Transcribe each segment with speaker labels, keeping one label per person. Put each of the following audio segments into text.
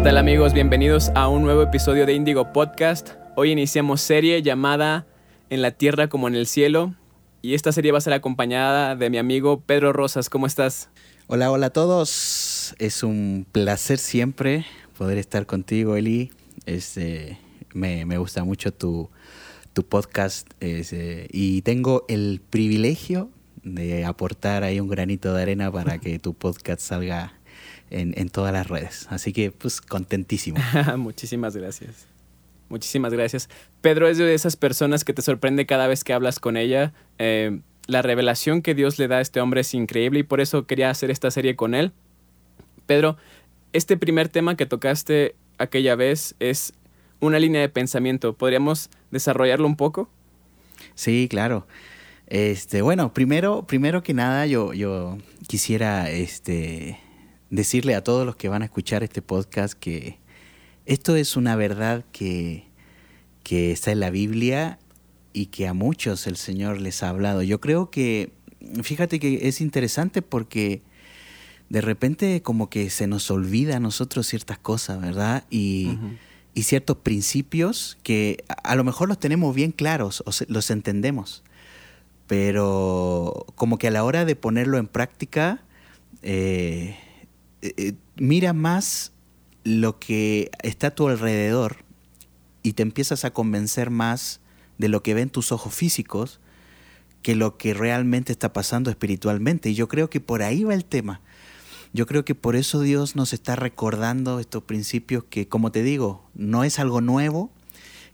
Speaker 1: ¿qué tal amigos? Bienvenidos a un nuevo episodio de Indigo Podcast. Hoy iniciamos serie llamada En la tierra como en el cielo. Y esta serie va a ser acompañada de mi amigo Pedro Rosas. ¿Cómo estás?
Speaker 2: Hola, hola a todos. Es un placer siempre poder estar contigo, Eli. Este, me, gusta mucho tu, tu podcast este, y tengo el privilegio de aportar ahí un granito de arena para que tu podcast salga en, en todas las redes. Así que, pues, contentísimo.
Speaker 1: Muchísimas gracias. Muchísimas gracias. Pedro es de esas personas que te sorprende cada vez que hablas con ella. Eh, la revelación que Dios le da a este hombre es increíble y por eso quería hacer esta serie con él. Pedro, este primer tema que tocaste aquella vez es una línea de pensamiento. ¿Podríamos desarrollarlo un poco?
Speaker 2: Sí, claro. Este, bueno, primero, primero que nada, yo, yo quisiera este, decirle a todos los que van a escuchar este podcast que esto es una verdad que, que está en la Biblia y que a muchos el Señor les ha hablado. Yo creo que, fíjate que es interesante porque de repente como que se nos olvida a nosotros ciertas cosas, ¿verdad? Y, y ciertos principios que a lo mejor los tenemos bien claros o los entendemos, pero como que a la hora de ponerlo en práctica, eh, eh, mira más lo que está a tu alrededor y te empiezas a convencer más de lo que ven tus ojos físicos que lo que realmente está pasando espiritualmente. Y yo creo que por ahí va el tema. Yo creo que por eso Dios nos está recordando estos principios que, como te digo, no es algo nuevo,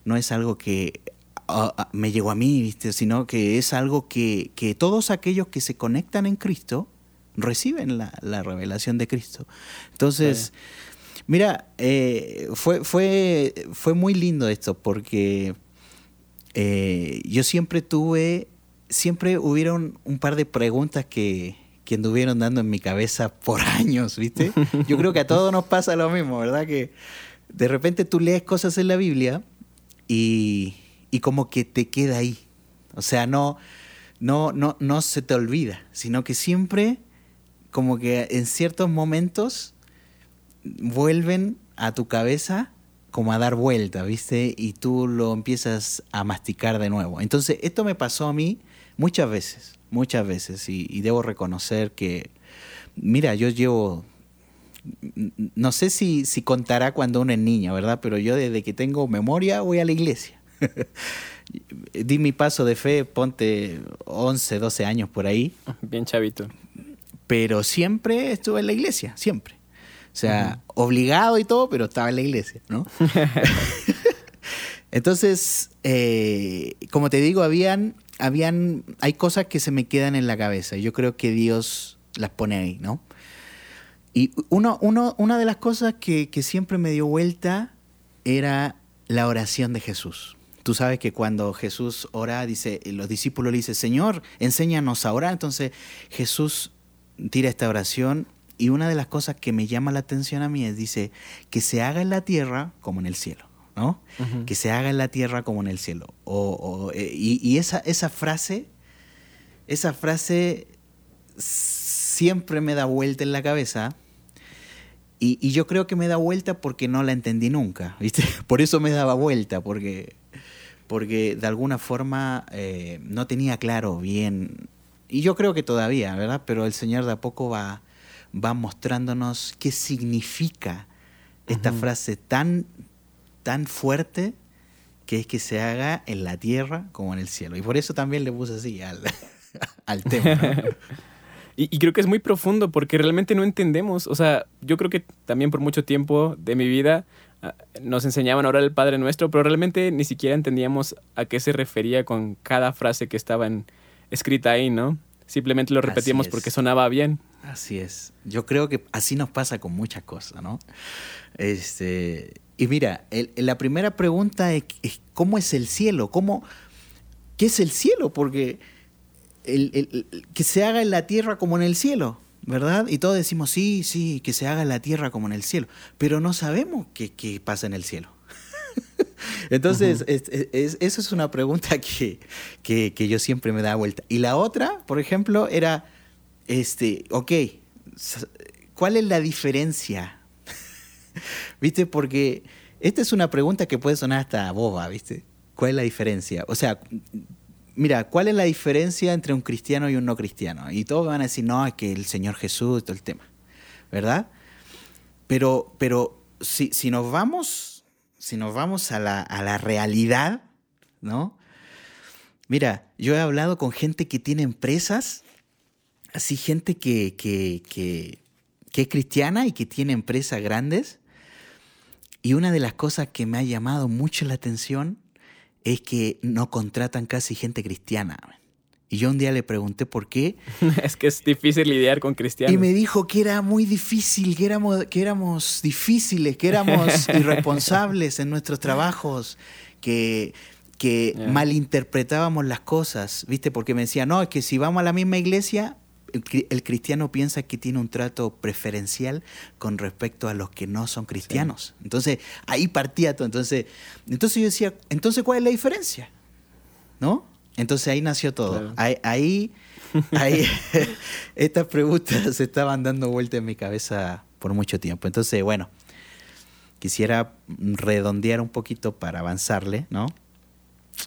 Speaker 2: no es algo que Ah, ah, me llegó a mí, ¿viste? sino que es algo que, que, todos aquellos que se conectan en Cristo reciben la, la revelación de Cristo. Entonces, mira, eh, fue, fue, fue muy lindo esto porque eh, yo siempre tuve, siempre hubieron un par de preguntas que, que anduvieron dando en mi cabeza por años, ¿viste? Yo creo que a todos nos pasa lo mismo, ¿verdad? Que de repente tú lees cosas en la Biblia y y como que te queda ahí. O sea, no, no, no, no se te olvida, sino que siempre como que en ciertos momentos vuelven a tu cabeza como a dar vuelta, ¿viste? Y tú lo empiezas a masticar de nuevo. Entonces, esto me pasó a mí muchas veces, muchas veces, y, debo reconocer que, mira, yo llevo, no sé si, si contará cuando uno es niño, ¿verdad? Pero yo desde que tengo memoria voy a la iglesia. Di mi paso de fe, ponte 11, 12 años por ahí.
Speaker 1: Bien chavito.
Speaker 2: Pero siempre estuve en la iglesia, siempre. O sea, obligado y todo, pero estaba en la iglesia, ¿no? Entonces, eh, como te digo, habían, habían, hay cosas que se me quedan en la cabeza. Yo creo que Dios las pone ahí, ¿no? Y uno, uno, una de las cosas que, que siempre me dio vuelta era la oración de Jesús. Tú sabes que cuando Jesús ora, dice, los discípulos le dicen, Señor, enséñanos a orar. Entonces Jesús tira esta oración y una de las cosas que me llama la atención a mí es, dice, que se haga en la tierra como en el cielo. ¿no? Que se haga en la tierra como en el cielo. O, eh, y, esa, esa frase, esa frase siempre me da vuelta en la cabeza. Y, y, yo creo que me da vuelta porque no la entendí nunca, ¿viste? Por eso me daba vuelta, porque porque de alguna forma eh, no tenía claro bien, y yo creo que todavía, ¿verdad? Pero el Señor de a poco va, va mostrándonos qué significa esta frase tan, tan fuerte que es que se haga en la tierra como en el cielo. Y por eso también le puse así al, al tema.
Speaker 1: y, y, creo que es muy profundo porque realmente no entendemos. O sea, yo creo que también por mucho tiempo de mi vida Ah, nos enseñaban ahora el Padre Nuestro, pero realmente ni siquiera entendíamos a qué se refería con cada frase que estaba escrita ahí, ¿no? Simplemente lo repetíamos porque sonaba bien.
Speaker 2: Así es. Yo creo que así nos pasa con muchas cosas, ¿no? Este, y mira, la primera pregunta es, ¿cómo es el cielo? ¿Cómo, ¿Qué es el cielo? Porque que se haga en la tierra como en el cielo. ¿verdad? Y todos decimos, sí, sí, que se haga en la tierra como en el cielo, pero no sabemos qué, qué pasa en el cielo. Entonces, eso es una pregunta que, que, yo siempre me da vuelta. Y la otra, por ejemplo, era, este, ok, ¿cuál es la diferencia? ¿viste? Porque esta es una pregunta que puede sonar hasta boba, ¿viste? ¿Cuál es la diferencia? O sea, mira, ¿cuál es la diferencia entre un cristiano y un no cristiano? Y todos van a decir, no, es que el Señor Jesús, todo el tema, ¿verdad? Pero, pero si, si nos vamos, si nos vamos a la, a la realidad, ¿no? Mira, yo he hablado con gente que tiene empresas, así gente que, que, que, que es cristiana y que tiene empresas grandes. Y una de las cosas que me ha llamado mucho la atención es que no contratan casi gente cristiana. Y yo un día le pregunté por qué.
Speaker 1: es que es difícil lidiar con cristianos.
Speaker 2: Y me dijo que era muy difícil, que éramos, que éramos difíciles, que éramos irresponsables en nuestros trabajos, que, que malinterpretábamos las cosas, ¿viste? Porque me decía, no, es que si vamos a la misma iglesia, el, cristiano piensa que tiene un trato preferencial con respecto a los que no son cristianos. Entonces, ahí partía todo. Entonces, entonces yo decía, entonces, ¿cuál es la diferencia? ¿No? Entonces ahí nació todo. Ahí, ahí, ahí estas preguntas se estaban dando vuelta en mi cabeza por mucho tiempo. Entonces, bueno, quisiera redondear un poquito para avanzarle, ¿no?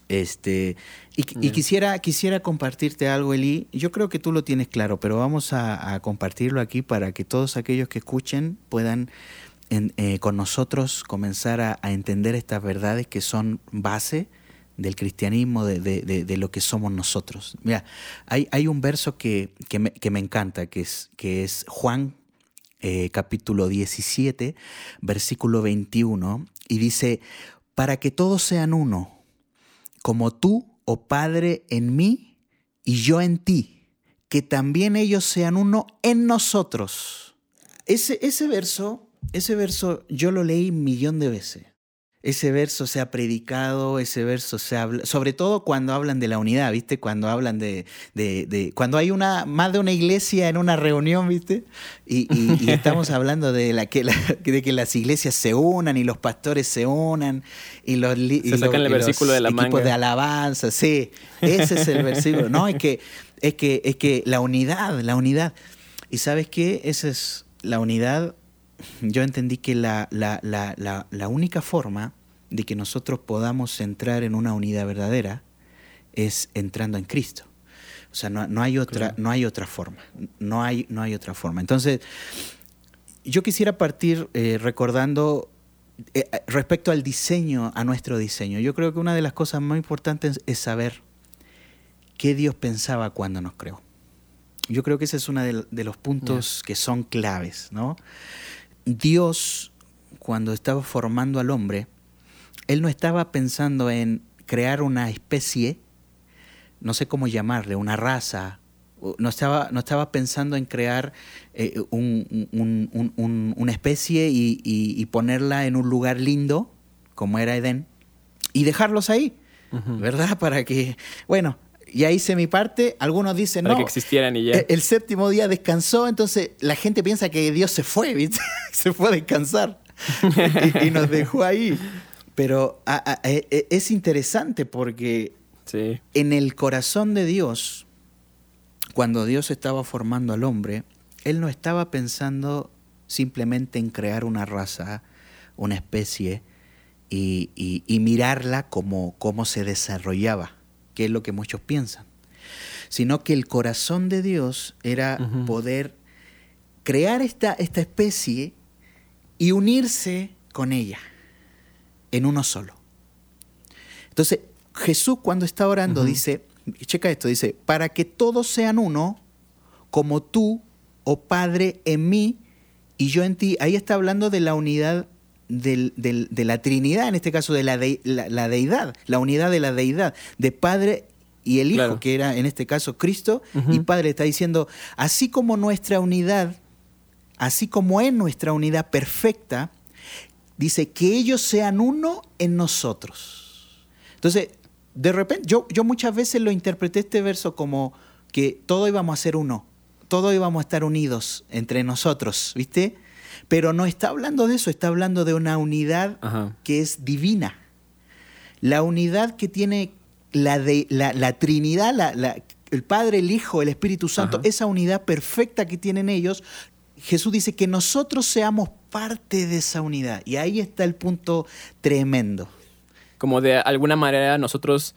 Speaker 2: Este, y, quisiera, quisiera compartirte algo, Eli. Yo creo que tú lo tienes claro, pero vamos a, compartirlo aquí para que todos aquellos que escuchen puedan eh, con nosotros comenzar a, entender estas verdades que son base del cristianismo, de, lo que somos nosotros. Mira, hay, hay un verso que, me, encanta, que es, que es Juan eh, capítulo 17, versículo 21, y dice, para que todos sean uno como tú, oh Padre, en mí y yo en ti, que también ellos sean uno en nosotros. Ese, ese verso, ese verso yo lo leí un millón de veces ese verso se ha predicado, ese verso se habla, sobre todo cuando hablan de la unidad, ¿viste? Cuando hablan de, de, cuando hay una, más de una iglesia en una reunión, ¿viste? Y, estamos hablando de, la, que de que las iglesias se unan y los pastores se unan y los,
Speaker 1: se sacan el versículo de la
Speaker 2: equipos de alabanza, sí, ese es el versículo, ¿no? Es que, es que, es que la unidad, la unidad. ¿Y sabes qué? Esa es la unidad yo entendí que la, la, la, la, única forma de que nosotros podamos entrar en una unidad verdadera es entrando en Cristo. O sea, no, hay, otra, no hay otra forma. No hay, no hay otra forma. Entonces, yo quisiera partir eh, recordando eh, respecto al diseño, a nuestro diseño. Yo creo que una de las cosas más importantes es saber qué Dios pensaba cuando nos creó. Yo creo que ese es uno de, los puntos que son claves, ¿no? Dios, cuando estaba formando al hombre, Él no estaba pensando en crear una especie, no sé cómo llamarle, una raza, no estaba, no estaba pensando en crear eh, una especie y, ponerla en un lugar lindo, como era Edén, y dejarlos ahí, ¿verdad? Para que, bueno, ya hice mi parte, algunos dicen
Speaker 1: Para
Speaker 2: no.
Speaker 1: que existieran y ya.
Speaker 2: El, el, séptimo día descansó, entonces la gente piensa que Dios se fue, ¿viste? se fue a descansar y, nos dejó ahí. Pero e, e, es interesante porque en el corazón de Dios, cuando Dios estaba formando al hombre, Él no estaba pensando simplemente en crear una raza, una especie, y, y mirarla como, como se desarrollaba que es lo que muchos piensan, sino que el corazón de Dios era poder crear esta, esta especie y unirse con ella en uno solo. Entonces, Jesús cuando está orando dice, checa esto, dice, para que todos sean uno, como tú, oh Padre, en mí y yo en ti. Ahí está hablando de la unidad de la Trinidad, en este caso de la, la, deidad, la unidad de la deidad, de Padre y el Hijo, que era en este caso Cristo, y Padre está diciendo, así como nuestra unidad, así como es nuestra unidad perfecta, dice que ellos sean uno en nosotros. Entonces, de repente, yo, yo muchas veces lo interpreté este verso como que todo íbamos a ser uno, todo íbamos a estar unidos entre nosotros, ¿viste? Pero no está hablando de eso, está hablando de una unidad que es divina. La unidad que tiene la, de, la, Trinidad, la, el Padre, el Hijo, el Espíritu Santo, esa unidad perfecta que tienen ellos, Jesús dice que nosotros seamos parte de esa unidad. Y ahí está el punto tremendo.
Speaker 1: Como de alguna manera nosotros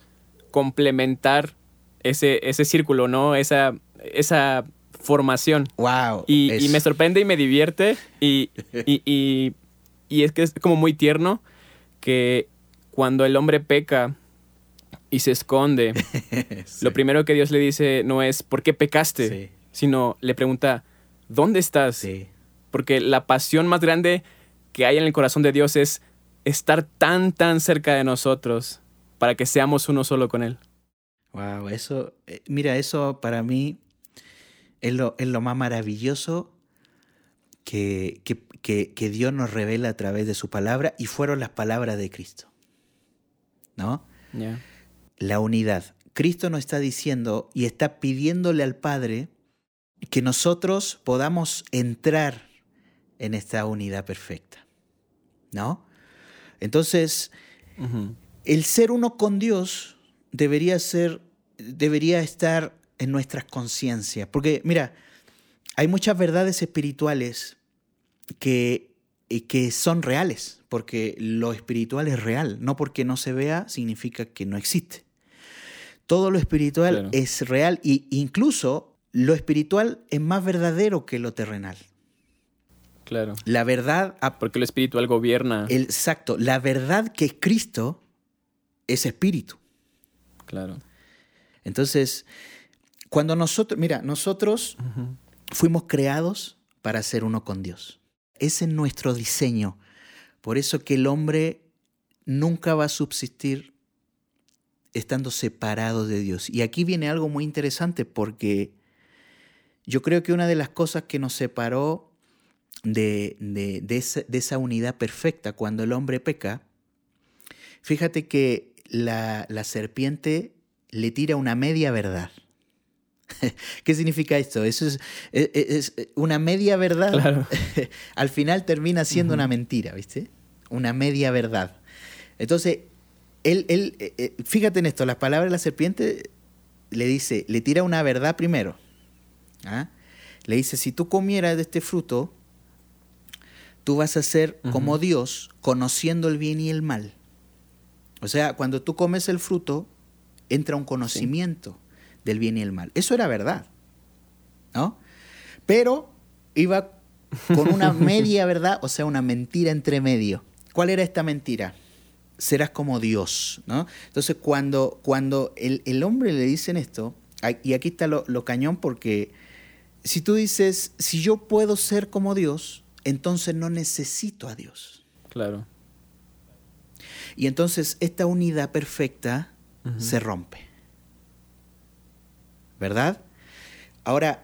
Speaker 1: complementar ese, ese círculo, ¿no? Esa, esa formación.
Speaker 2: Wow.
Speaker 1: Y, y me sorprende y me divierte. Y, y, y, es que es como muy tierno que cuando el hombre peca y se esconde,
Speaker 2: Sí.
Speaker 1: lo primero que Dios le dice no es ¿por qué pecaste?
Speaker 2: Sí.
Speaker 1: Sino le pregunta ¿dónde estás?
Speaker 2: Sí.
Speaker 1: Porque la pasión más grande que hay en el corazón de Dios es estar tan, tan cerca de nosotros para que seamos uno solo con Él.
Speaker 2: Wow, eso, eh, mira, eso para mí es lo, es lo más maravilloso que, que, que, que Dios nos revela a través de su palabra y fueron las palabras de Cristo. ¿No? La unidad. Cristo nos está diciendo y está pidiéndole al Padre que nosotros podamos entrar en esta unidad perfecta. ¿No? Entonces, el ser uno con Dios debería ser, debería estar en nuestras conciencias. Porque, mira, hay muchas verdades espirituales que, eh, que son reales, porque lo espiritual es real, no porque no se vea significa que no existe. Todo lo espiritual
Speaker 1: Claro.
Speaker 2: es real e incluso lo espiritual es más verdadero que lo terrenal.
Speaker 1: Claro.
Speaker 2: La verdad,
Speaker 1: Porque lo espiritual gobierna.
Speaker 2: el- exacto, la verdad que es Cristo es espíritu.
Speaker 1: Claro.
Speaker 2: Entonces, cuando nosotros, mira, nosotros fuimos creados para ser uno con Dios. Ese es nuestro diseño. Por eso que el hombre nunca va a subsistir estando separado de Dios. Y aquí viene algo muy interesante porque yo creo que una de las cosas que nos separó de, de- de esa, de esa unidad perfecta cuando el hombre peca, fíjate que la, la serpiente le tira una media verdad. ¿Qué significa esto? Eso es, es- es una media verdad.
Speaker 1: Claro.
Speaker 2: Al final termina siendo una mentira, ¿viste? Una media verdad. Entonces, él, él, eh, eh, fíjate en esto, las palabras de la serpiente le dice, le tira una verdad primero. ¿ah? Le dice, si tú comieras de este fruto, tú vas a ser como Dios, conociendo el bien y el mal. O sea, cuando tú comes el fruto, entra un conocimiento del bien y el mal. Eso era verdad, ¿no? Pero iba con una media verdad, o sea, una mentira entre medio. ¿Cuál era esta mentira? Serás como Dios, ¿no? Entonces, cuando, cuando el, el hombre le dicen esto, y aquí está lo, lo cañón porque si tú dices, si yo puedo ser como Dios, entonces no necesito a Dios.
Speaker 1: Claro.
Speaker 2: Y entonces esta unidad perfecta se rompe. ¿Verdad? Ahora,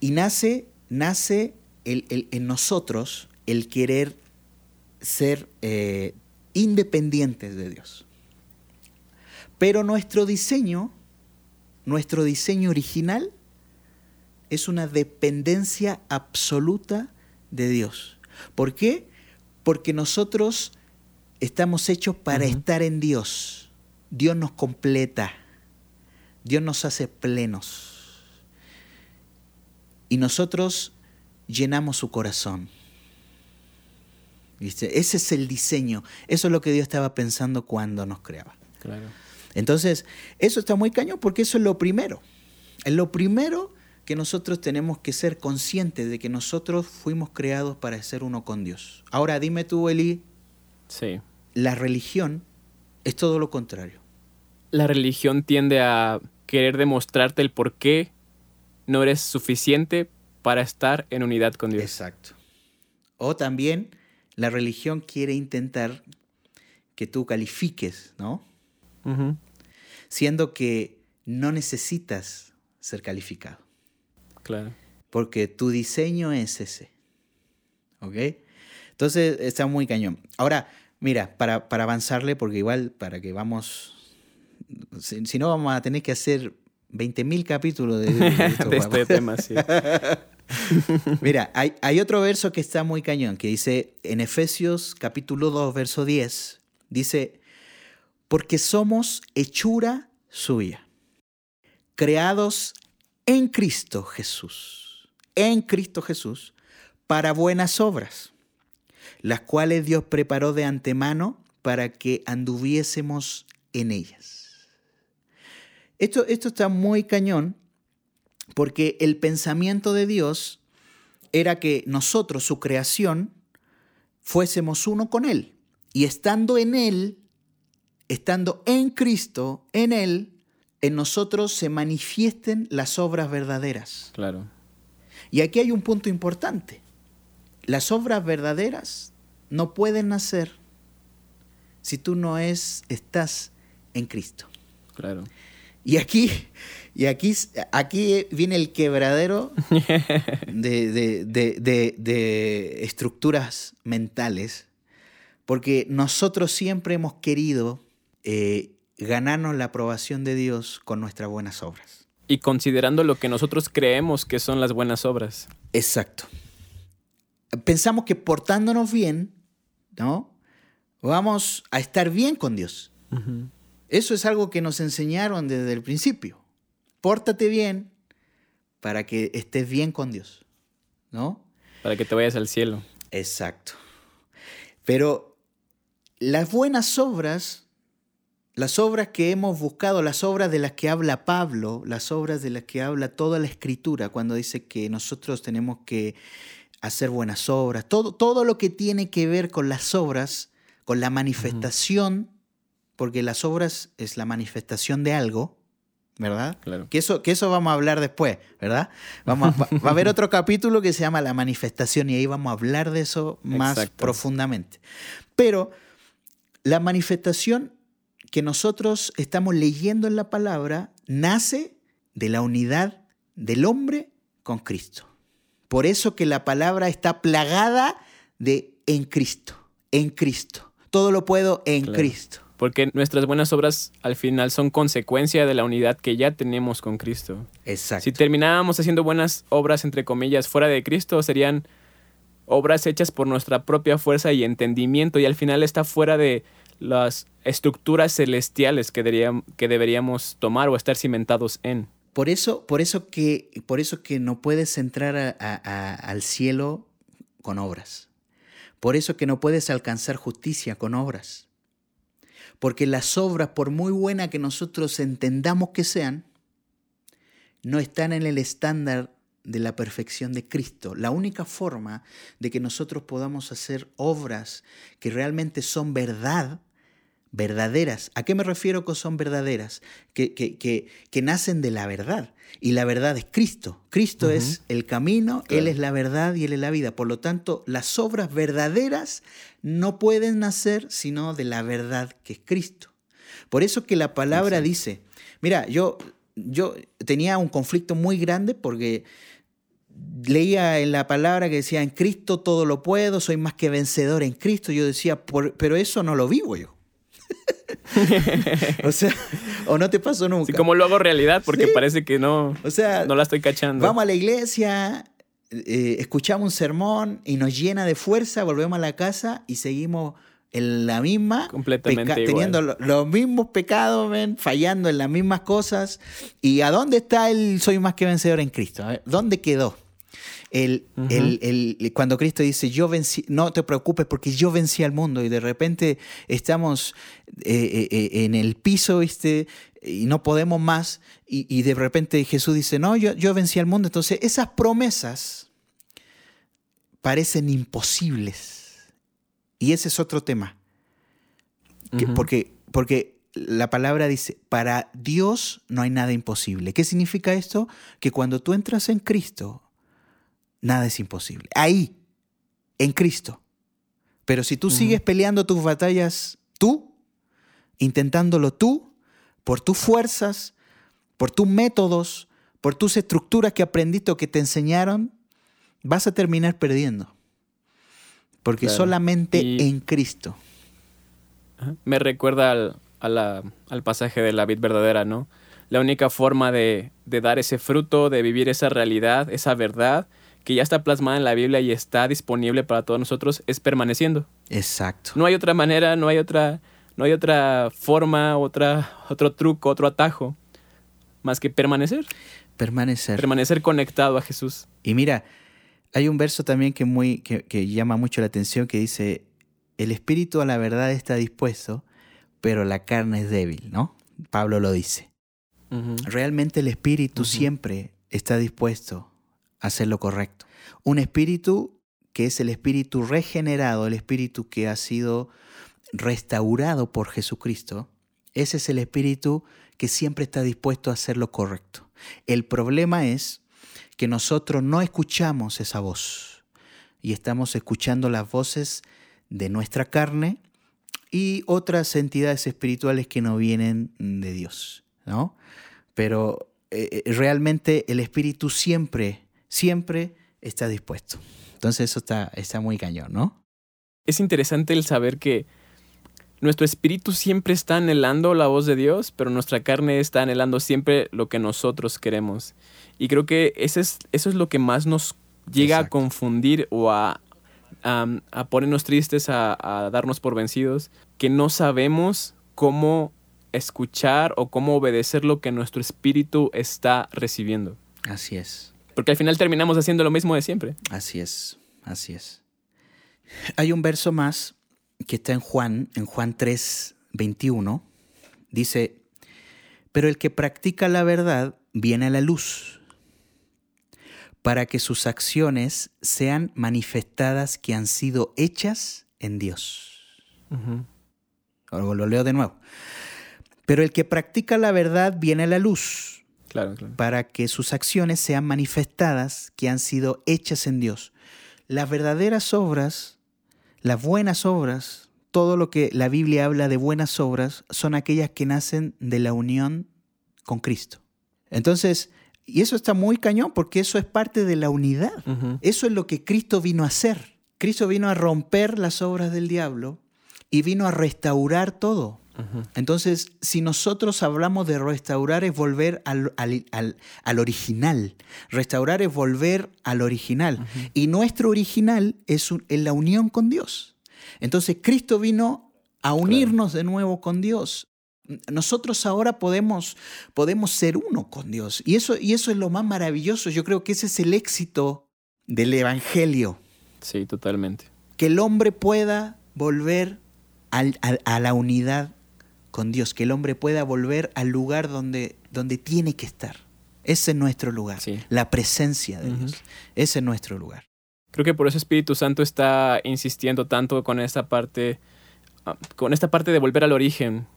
Speaker 2: y nace, nace el- el- en nosotros el querer ser eh, independientes de Dios. Pero nuestro diseño, nuestro diseño original, es una dependencia absoluta de Dios. ¿Por qué? Porque nosotros estamos hechos para estar en Dios. Dios nos completa. Dios nos hace plenos. Y nosotros llenamos su corazón. ¿Viste? Ese es el diseño. Eso es lo que Dios estaba pensando cuando nos creaba.
Speaker 1: Claro.
Speaker 2: Entonces, eso está muy cañón porque eso es lo primero. Es lo primero que nosotros tenemos que ser conscientes de que nosotros fuimos creados para ser uno con Dios. Ahora, dime tú, Eli,
Speaker 1: Sí.
Speaker 2: la religión es todo lo contrario.
Speaker 1: La religión tiende a querer demostrarte el por qué no eres suficiente para estar en unidad con Dios.
Speaker 2: Exacto. O también la religión quiere intentar que tú califiques, ¿no? Siendo que no necesitas ser calificado.
Speaker 1: Claro.
Speaker 2: porque tu diseño es ese. ¿Ok? Entonces está muy cañón. Ahora, mira, para, para avanzarle, porque igual para que vamos, si, si no vamos a tener que hacer 20.000 capítulos de, de
Speaker 1: este tema, sí.
Speaker 2: Mira, hay, hay otro verso que está muy cañón, que dice en Efesios capítulo 2, verso 10, dice, porque somos hechura suya, creados en Cristo Jesús, en Cristo Jesús, para buenas obras, las cuales Dios preparó de antemano para que anduviésemos en ellas. Esto, esto está muy cañón porque el pensamiento de Dios era que nosotros, su creación, fuésemos uno con Él. Y estando en Él, estando en Cristo, en Él, en nosotros se manifiesten las obras verdaderas.
Speaker 1: Claro.
Speaker 2: Y aquí hay un punto importante. Las obras verdaderas no pueden nacer si tú no es, estás en Cristo.
Speaker 1: Claro.
Speaker 2: Y aquí, y aquí, aquí viene el quebradero de, de- de- de- estructuras mentales, porque nosotros siempre hemos querido eh, ganarnos la aprobación de Dios con nuestras buenas obras.
Speaker 1: Y considerando lo que nosotros creemos que son las buenas obras.
Speaker 2: Exacto. Pensamos que portándonos bien, ¿no? Vamos a estar bien con Dios. Eso es algo que nos enseñaron desde el principio. Pórtate bien para que estés bien con Dios, ¿no?
Speaker 1: Para que te vayas al cielo.
Speaker 2: Exacto. Pero las buenas obras, las obras que hemos buscado, las obras de las que habla Pablo, las obras de las que habla toda la escritura, cuando dice que nosotros tenemos que hacer buenas obras, todo, todo lo que tiene que ver con las obras, con la manifestación, porque las obras es la manifestación de algo, ¿verdad?
Speaker 1: Claro.
Speaker 2: Que eso, que eso vamos a hablar después, ¿verdad? Vamos a- va, va a haber otro capítulo que se llama La manifestación y ahí vamos a hablar de eso más
Speaker 1: Exacto.
Speaker 2: profundamente. Pero la manifestación que nosotros estamos leyendo en la palabra nace de la unidad del hombre con Cristo. Por eso que la palabra está plagada de en Cristo, en Cristo. Todo lo puedo en
Speaker 1: Claro.
Speaker 2: Cristo.
Speaker 1: Porque nuestras buenas obras al final son consecuencia de la unidad que ya tenemos con Cristo.
Speaker 2: Exacto.
Speaker 1: Si terminábamos haciendo buenas obras, entre comillas, fuera de Cristo, serían obras hechas por nuestra propia fuerza y entendimiento y al final está fuera de las estructuras celestiales que, deberíam- que deberíamos tomar o estar cimentados en.
Speaker 2: Por eso, por eso que, por eso que no puedes entrar a- a- a- al cielo con obras. Por eso que no puedes alcanzar justicia con obras. Porque las obras, por muy buenas que nosotros entendamos que sean, no están en el estándar de la perfección de Cristo. La única forma de que nosotros podamos hacer obras que realmente son verdad, verdaderas. ¿A qué me refiero que son verdaderas? Que, que, que, que nacen de la verdad. Y la verdad es Cristo. Cristo es el camino,
Speaker 1: Claro.
Speaker 2: Él es la verdad y Él es la vida. Por lo tanto, las obras verdaderas no pueden nacer sino de la verdad que es Cristo. Por eso que la palabra dice, mira, yo, yo tenía un conflicto muy grande porque leía en la palabra que decía, en Cristo todo lo puedo, soy más que vencedor en Cristo. Yo decía, "Por- pero eso no lo vivo yo. o sea, o no te pasó nunca.
Speaker 1: Así como lo hago realidad, porque
Speaker 2: Sí.
Speaker 1: parece que no,
Speaker 2: o sea,
Speaker 1: no la estoy cachando.
Speaker 2: vamos a la iglesia, eh, escuchamos un sermón y nos llena de fuerza, volvemos a la casa y seguimos en la misma,
Speaker 1: Completamente igual.
Speaker 2: teniendo lo- los mismos pecados, fallando en las mismas cosas. ¿Y a dónde está el soy más que vencedor en Cristo? A ver, ¿Dónde quedó? El, el- el- cuando Cristo dice, yo vencí, no te preocupes porque yo vencí al mundo y de repente estamos eh, eh, eh, en el piso, ¿viste? Y no podemos más y, y de repente Jesús dice, no, yo, yo vencí al mundo. Entonces esas promesas parecen imposibles. Y ese es otro tema. Que- porque, porque la palabra dice, para Dios no hay nada imposible. ¿Qué significa esto? Que cuando tú entras en Cristo, nada es imposible. Ahí, en Cristo. Pero si tú sigues peleando tus batallas tú, intentándolo tú, por tus fuerzas, por tus métodos, por tus estructuras que aprendiste o que te enseñaron, vas a terminar perdiendo. Porque
Speaker 1: Claro.
Speaker 2: solamente
Speaker 1: Y-
Speaker 2: en Cristo.
Speaker 1: Me recuerda al, a la- al pasaje de la vid verdadera, ¿no? La única forma de, de dar ese fruto, de vivir esa realidad, esa verdad, que ya está plasmada en la Biblia y está disponible para todos nosotros, es permaneciendo.
Speaker 2: Exacto.
Speaker 1: No hay otra manera, no hay otra, no hay otra forma, otra, otro truco, otro atajo, más que permanecer.
Speaker 2: Permanecer.
Speaker 1: Permanecer conectado a Jesús.
Speaker 2: Y mira, Hay un verso también que, muy, que, que llama mucho la atención que dice, el espíritu a la verdad está dispuesto, pero la carne es débil, ¿no? Pablo lo dice. Realmente el espíritu siempre está dispuesto hacer lo correcto. Un espíritu que es el espíritu regenerado, el espíritu que ha sido restaurado por Jesucristo, ese es el espíritu que siempre está dispuesto a hacer lo correcto. El problema es que nosotros no escuchamos esa voz y estamos escuchando las voces de nuestra carne y otras entidades espirituales que no vienen de Dios, ¿no? Pero eh, eh, realmente el espíritu siempre, siempre está dispuesto. Entonces eso está, está muy cañón, ¿no?
Speaker 1: Es interesante el saber que nuestro espíritu siempre está anhelando la voz de Dios, pero nuestra carne está anhelando siempre lo que nosotros queremos. Y creo que ese es, eso es lo que más nos llega
Speaker 2: Exacto.
Speaker 1: a confundir o a, a- a ponernos tristes, a, a darnos por vencidos, que no sabemos cómo escuchar o cómo obedecer lo que nuestro espíritu está recibiendo.
Speaker 2: Así es.
Speaker 1: Porque al final terminamos haciendo lo mismo de siempre.
Speaker 2: Así es, así es. Hay un verso más que está en Juan, en Juan 3, 21. Dice, pero el que practica la verdad viene a la luz, para que sus acciones sean manifestadas que han sido hechas en Dios. Ahora lo leo de nuevo. Pero el que practica la verdad viene a la luz,
Speaker 1: Claro, claro.
Speaker 2: para que sus acciones sean manifestadas que han sido hechas en Dios. Las verdaderas obras, las buenas obras, todo lo que la Biblia habla de buenas obras son aquellas que nacen de la unión con Cristo. Entonces, y eso está muy cañón porque eso es parte de la unidad. Eso es lo que Cristo vino a hacer. Cristo vino a romper las obras del diablo y vino a restaurar todo. Entonces, si nosotros hablamos de restaurar es volver al, al- al- al original. Restaurar es volver al original. Y nuestro original es, un- es la unión con Dios. Entonces, Cristo vino a unirnos de nuevo con Dios. Nosotros ahora podemos, podemos ser uno con Dios. Y eso, y eso es lo más maravilloso. Yo creo que ese es el éxito del Evangelio
Speaker 1: Sí, totalmente.
Speaker 2: que el hombre pueda volver al- a la unidad con Dios, que el hombre pueda volver al lugar donde, donde tiene que estar. Ese es nuestro lugar,
Speaker 1: Sí.
Speaker 2: la presencia de. Dios. Ese es nuestro lugar.
Speaker 1: Creo que por eso Espíritu Santo está insistiendo tanto con esta parte, ah, con esta parte de volver al origen.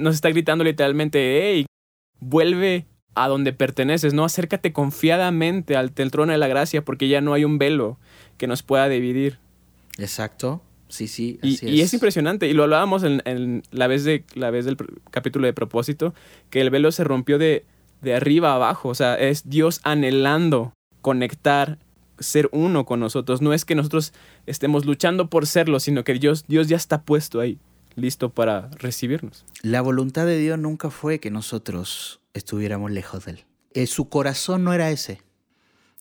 Speaker 1: Nos está gritando literalmente, hey, vuelve a donde perteneces, no acércate confiadamente al trono de la gracia, porque ya no hay un velo que nos pueda dividir.
Speaker 2: Exacto. Sí, sí.
Speaker 1: Y,
Speaker 2: así
Speaker 1: y es impresionante, y lo hablábamos en, en la, vez de, la vez del capítulo de propósito, que el velo se rompió de, de arriba a abajo, o sea, es Dios anhelando conectar, ser uno con nosotros. No es que nosotros estemos luchando por serlo, sino que Dios, Dios ya está puesto ahí, listo para recibirnos.
Speaker 2: La voluntad de Dios nunca fue que nosotros estuviéramos lejos de Él. Eh, su corazón no era ese.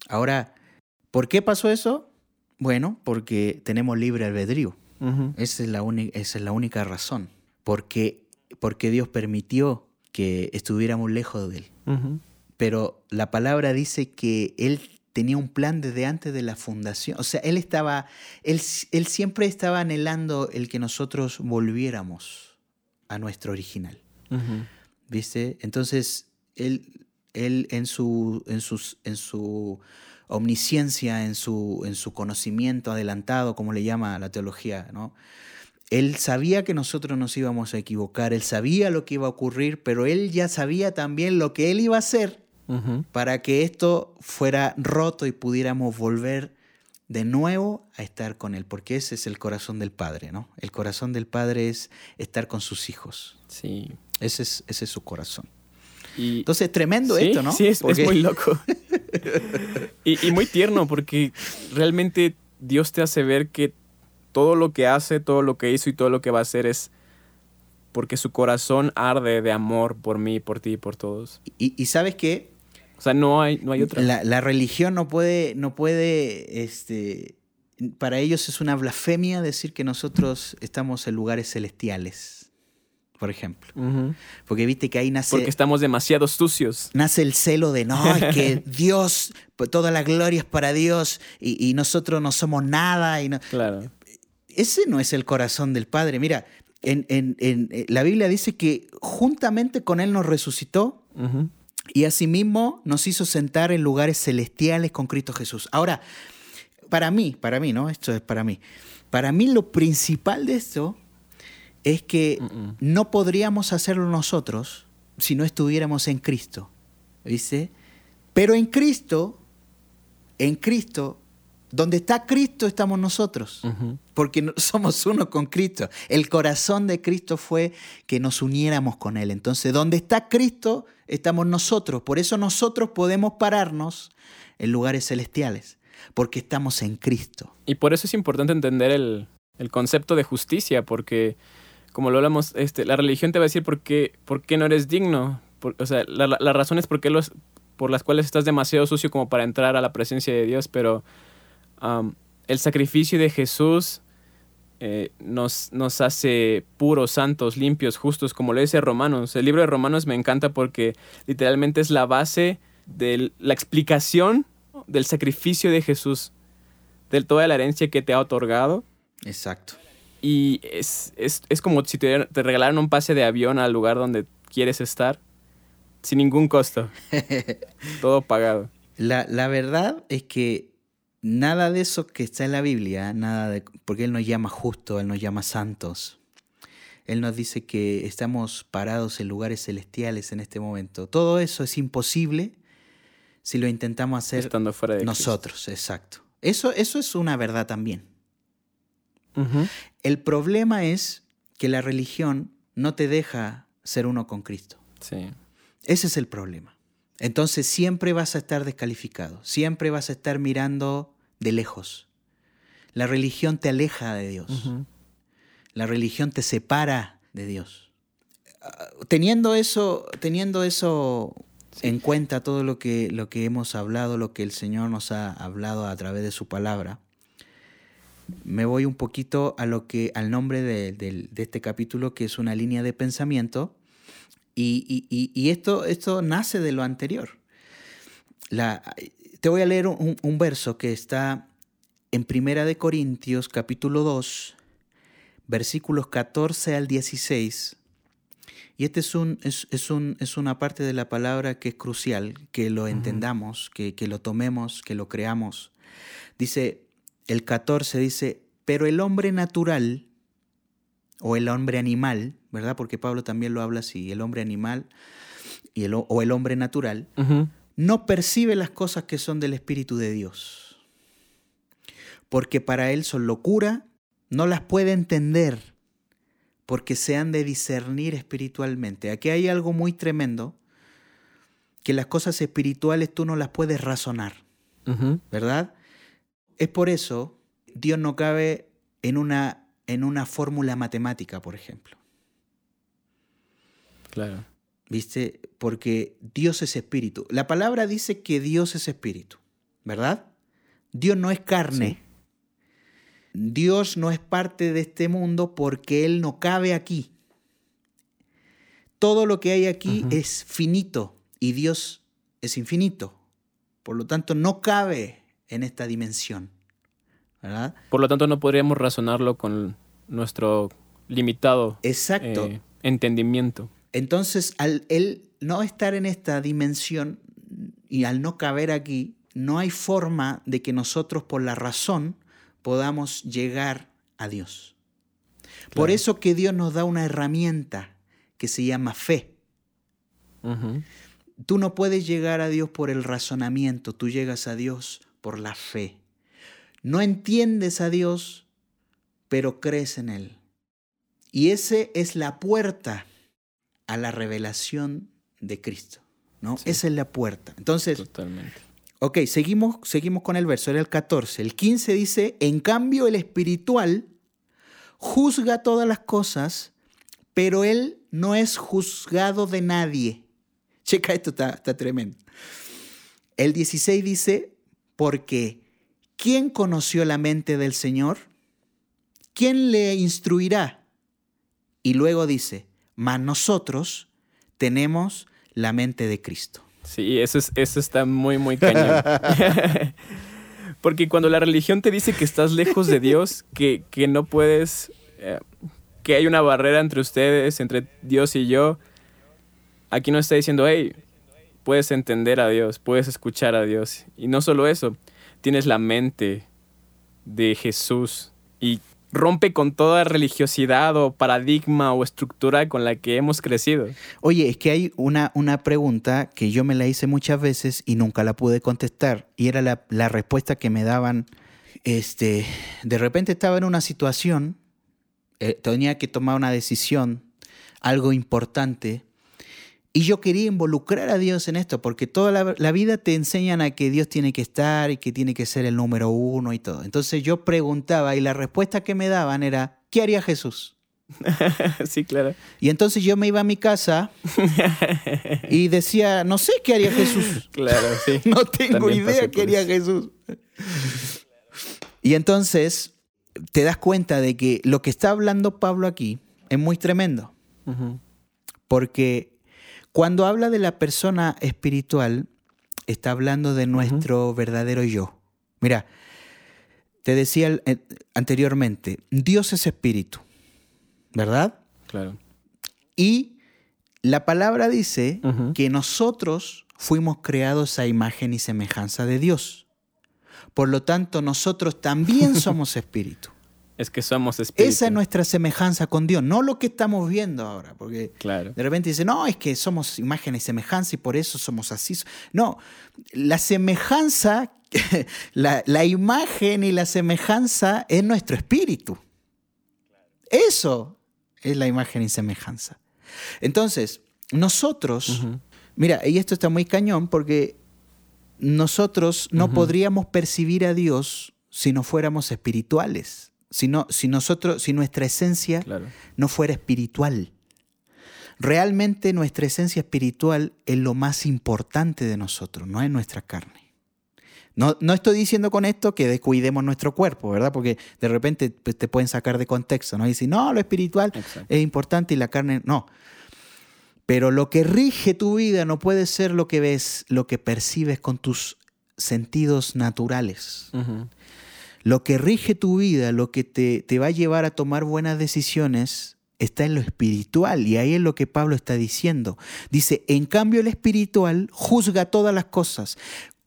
Speaker 2: Ahora, ¿por qué pasó eso? Bueno, porque tenemos libre albedrío. Esa es la, uni- esa es la única razón. Porque, porque Dios permitió que estuviéramos lejos de Él. Pero la palabra dice que Él tenía un plan desde antes de la fundación. O sea, Él estaba, Él, él siempre estaba anhelando el que nosotros volviéramos a nuestro original. ¿Viste? Entonces, Él, él en, su, en, sus, en su omnisciencia, en su, en su conocimiento adelantado, como le llama la teología, ¿no? Él sabía que nosotros nos íbamos a equivocar, él sabía lo que iba a ocurrir, pero él ya sabía también lo que él iba a hacer para que esto fuera roto y pudiéramos volver de nuevo a estar con él, porque ese es el corazón del Padre, ¿no? El corazón del Padre es estar con sus hijos.
Speaker 1: Sí.
Speaker 2: Ese es, ese es su corazón.
Speaker 1: Y,
Speaker 2: Entonces, tremendo
Speaker 1: sí,
Speaker 2: esto, ¿no?
Speaker 1: Sí, es, muy loco. y, y muy tierno porque realmente Dios te hace ver que todo lo que hace, todo lo que hizo y todo lo que va a hacer es porque su corazón arde de amor por mí, por ti y por todos.
Speaker 2: Y, y sabes qué?
Speaker 1: O sea, no hay, no hay otra.
Speaker 2: La, la religión no puede, no puede, este, para ellos es una blasfemia decir que nosotros estamos en lugares celestiales. Por ejemplo. Porque viste que ahí nace,
Speaker 1: Porque estamos demasiado sucios.
Speaker 2: nace el celo de, no, es que Dios, pues, toda la gloria es para Dios y, y nosotros no somos nada. Y no.
Speaker 1: Claro.
Speaker 2: Ese no es el corazón del Padre. Mira, en, en- en- eh, la Biblia dice que juntamente con Él nos resucitó y asimismo nos hizo sentar en lugares celestiales con Cristo Jesús. Ahora, para mí, para mí, ¿no? Esto es para mí. Para mí lo principal de esto es que no podríamos hacerlo nosotros si no estuviéramos en Cristo. ¿Viste? Pero en Cristo, en Cristo, donde está Cristo estamos nosotros porque somos uno con Cristo. El corazón de Cristo fue que nos uniéramos con Él. Entonces, donde está Cristo, estamos nosotros. Por eso nosotros podemos pararnos en lugares celestiales, porque estamos en Cristo.
Speaker 1: Y por eso es importante entender el, el concepto de justicia, porque como lo hablamos, este, la religión te va a decir por qué, por qué no eres digno. Por- o sea, la, la- razones por, qué los, por las cuales estás demasiado sucio como para entrar a la presencia de Dios, pero el sacrificio de Jesús eh, nos, nos hace puros, santos, limpios, justos, como lo dice Romanos. El libro de Romanos me encanta porque literalmente es la base de la explicación del sacrificio de Jesús, de toda la herencia que te ha otorgado.
Speaker 2: Exacto.
Speaker 1: Y es, es, es como si te, te regalaran un pase de avión al lugar donde quieres estar, sin ningún costo. Todo pagado.
Speaker 2: La, la verdad es que nada de eso que está en la Biblia, nada de, porque Él nos llama justo, Él nos llama santos. Él nos dice que estamos parados en lugares celestiales en este momento. Todo eso es imposible si lo intentamos hacer
Speaker 1: Estando fuera de Cristo.
Speaker 2: nosotros, exacto. Eso, eso es una verdad también. El problema es que la religión no te deja ser uno con Cristo.
Speaker 1: Sí.
Speaker 2: Ese es el problema. Entonces siempre vas a estar descalificado, siempre vas a estar mirando de lejos. La religión te aleja de Dios, la religión te separa de Dios. Ah, Teniendo eso, teniendo eso en cuenta, todo lo que, lo que hemos hablado, lo que el Señor nos ha hablado a través de su palabra, me voy un poquito a lo que, al nombre de, de este capítulo, que es una línea de pensamiento, y, y- y- y esto, esto nace de lo anterior. La- te voy a leer un, un verso que está en Primera de Corintios, capítulo 2, versículos 14 al 16. Y este es, un, es, es un- es una parte de la palabra que es crucial, que lo entendamos, que, que lo tomemos, que lo creamos. Dice, el 14 dice, pero el hombre natural, o el hombre animal, ¿verdad? Porque Pablo también lo habla así, el hombre animal y el, o el hombre natural, no percibe las cosas que son del Espíritu de Dios. Porque para él son locura, no las puede entender, porque se han de discernir espiritualmente. Aquí hay algo muy tremendo, que las cosas espirituales tú no las puedes razonar. ¿verdad? Es por eso Dios no cabe en una, en una fórmula matemática, por ejemplo.
Speaker 1: Claro.
Speaker 2: ¿Viste? Porque Dios es espíritu. La palabra dice que Dios es espíritu, ¿verdad? Dios no es carne. Dios no es parte de este mundo porque Él no cabe aquí. Todo lo que hay aquí es finito y Dios es infinito. Por lo tanto, no cabe en esta dimensión, ¿verdad?
Speaker 1: Por lo tanto, no podríamos razonarlo con nuestro limitado
Speaker 2: Exacto.
Speaker 1: eh, entendimiento.
Speaker 2: Entonces, al él no estar en esta dimensión y al no caber aquí, no hay forma de que nosotros por la razón podamos llegar a Dios. Por eso que Dios nos da una herramienta que se llama fe. Tú no puedes llegar a Dios por el razonamiento, tú llegas a Dios por la fe. No entiendes a Dios, pero crees en Él. Y ese es la puerta a la revelación de Cristo. ¿no?
Speaker 1: Sí.
Speaker 2: Esa es la puerta. Entonces,
Speaker 1: Totalmente.
Speaker 2: ok, seguimos, seguimos con el verso, era el 14. El 15 dice, en cambio el espiritual juzga todas las cosas, pero él no es juzgado de nadie. Checa, esto está, está tremendo. El 16 dice, porque ¿quién conoció la mente del Señor? ¿Quién le instruirá? Y luego dice, mas nosotros tenemos la mente de Cristo.
Speaker 1: Sí, eso, es, eso está muy, muy cañón. Porque cuando la religión te dice que estás lejos de Dios, que, que no puedes, eh, que hay una barrera entre ustedes, entre Dios y yo, aquí no está diciendo, hey, puedes entender a Dios, puedes escuchar a Dios. Y no solo eso, tienes la mente de Jesús y rompe con toda religiosidad o paradigma o estructura con la que hemos crecido.
Speaker 2: Oye, es que hay una, una pregunta que yo me la hice muchas veces y nunca la pude contestar. Y era la, la respuesta que me daban. Este, de repente estaba en una situación, eh, tenía que tomar una decisión, algo importante, y yo quería involucrar a Dios en esto, porque toda la, la, vida te enseñan a que Dios tiene que estar y que tiene que ser el número uno y todo. Entonces yo preguntaba y la respuesta que me daban era, ¿qué haría Jesús?
Speaker 1: sí, claro.
Speaker 2: Y entonces yo me iba a mi casa y decía, no sé qué haría Jesús.
Speaker 1: Claro, sí.
Speaker 2: no tengo idea qué haría Jesús. Y entonces te das cuenta de que lo que está hablando Pablo aquí es muy tremendo. Uh -huh. Porque cuando habla de la persona espiritual, está hablando de nuestro uh -huh. verdadero yo. Mira, te decía eh, anteriormente, Dios es espíritu, ¿verdad?
Speaker 1: Claro.
Speaker 2: Y la palabra dice uh -huh. que nosotros fuimos creados a imagen y semejanza de Dios. Por lo tanto, nosotros también somos espíritu.
Speaker 1: Es que somos espíritu.
Speaker 2: Esa es nuestra semejanza con Dios, no lo que estamos viendo ahora, porque
Speaker 1: claro.
Speaker 2: de repente dice, no, es que somos imagen y semejanza y por eso somos así. No, la semejanza, la, la imagen y la semejanza es nuestro espíritu. Eso es la imagen y semejanza. Entonces, nosotros, uh -huh. mira, y esto está muy cañón porque nosotros no uh -huh. podríamos percibir a Dios si no fuéramos espirituales si, no, si, nosotros, si nuestra esencia
Speaker 1: claro.
Speaker 2: no fuera espiritual. Realmente nuestra esencia espiritual es lo más importante de nosotros, no es nuestra carne. No, no, estoy diciendo con esto que descuidemos nuestro cuerpo, ¿verdad? Porque de repente pues, te pueden sacar de contexto, ¿no? Y decir, no, lo espiritual Exacto. es importante y la carne no. Pero lo que rige tu vida no puede ser lo que ves, lo que percibes con tus sentidos naturales. Uh -huh. Lo que rige tu vida, lo que te, te, va a llevar a tomar buenas decisiones, está en lo espiritual. Y ahí es lo que Pablo está diciendo. Dice, en cambio el espiritual juzga todas las cosas.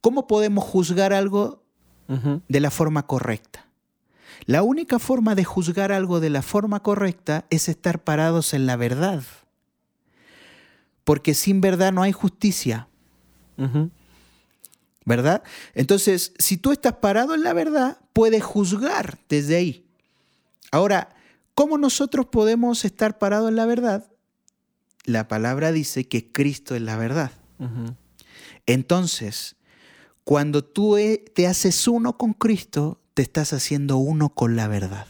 Speaker 2: ¿Cómo podemos juzgar algo uh -huh. de la forma correcta? La única forma de juzgar algo de la forma correcta es estar parados en la verdad. Porque sin verdad no hay justicia. Uh -huh. ¿Verdad? Entonces, si tú estás parado en la verdad, puedes juzgar desde ahí. Ahora, ¿cómo nosotros podemos estar parados en la verdad? La palabra dice que Cristo es la verdad. Uh -huh. Entonces, cuando tú e, te haces uno con Cristo, te estás haciendo uno con la verdad.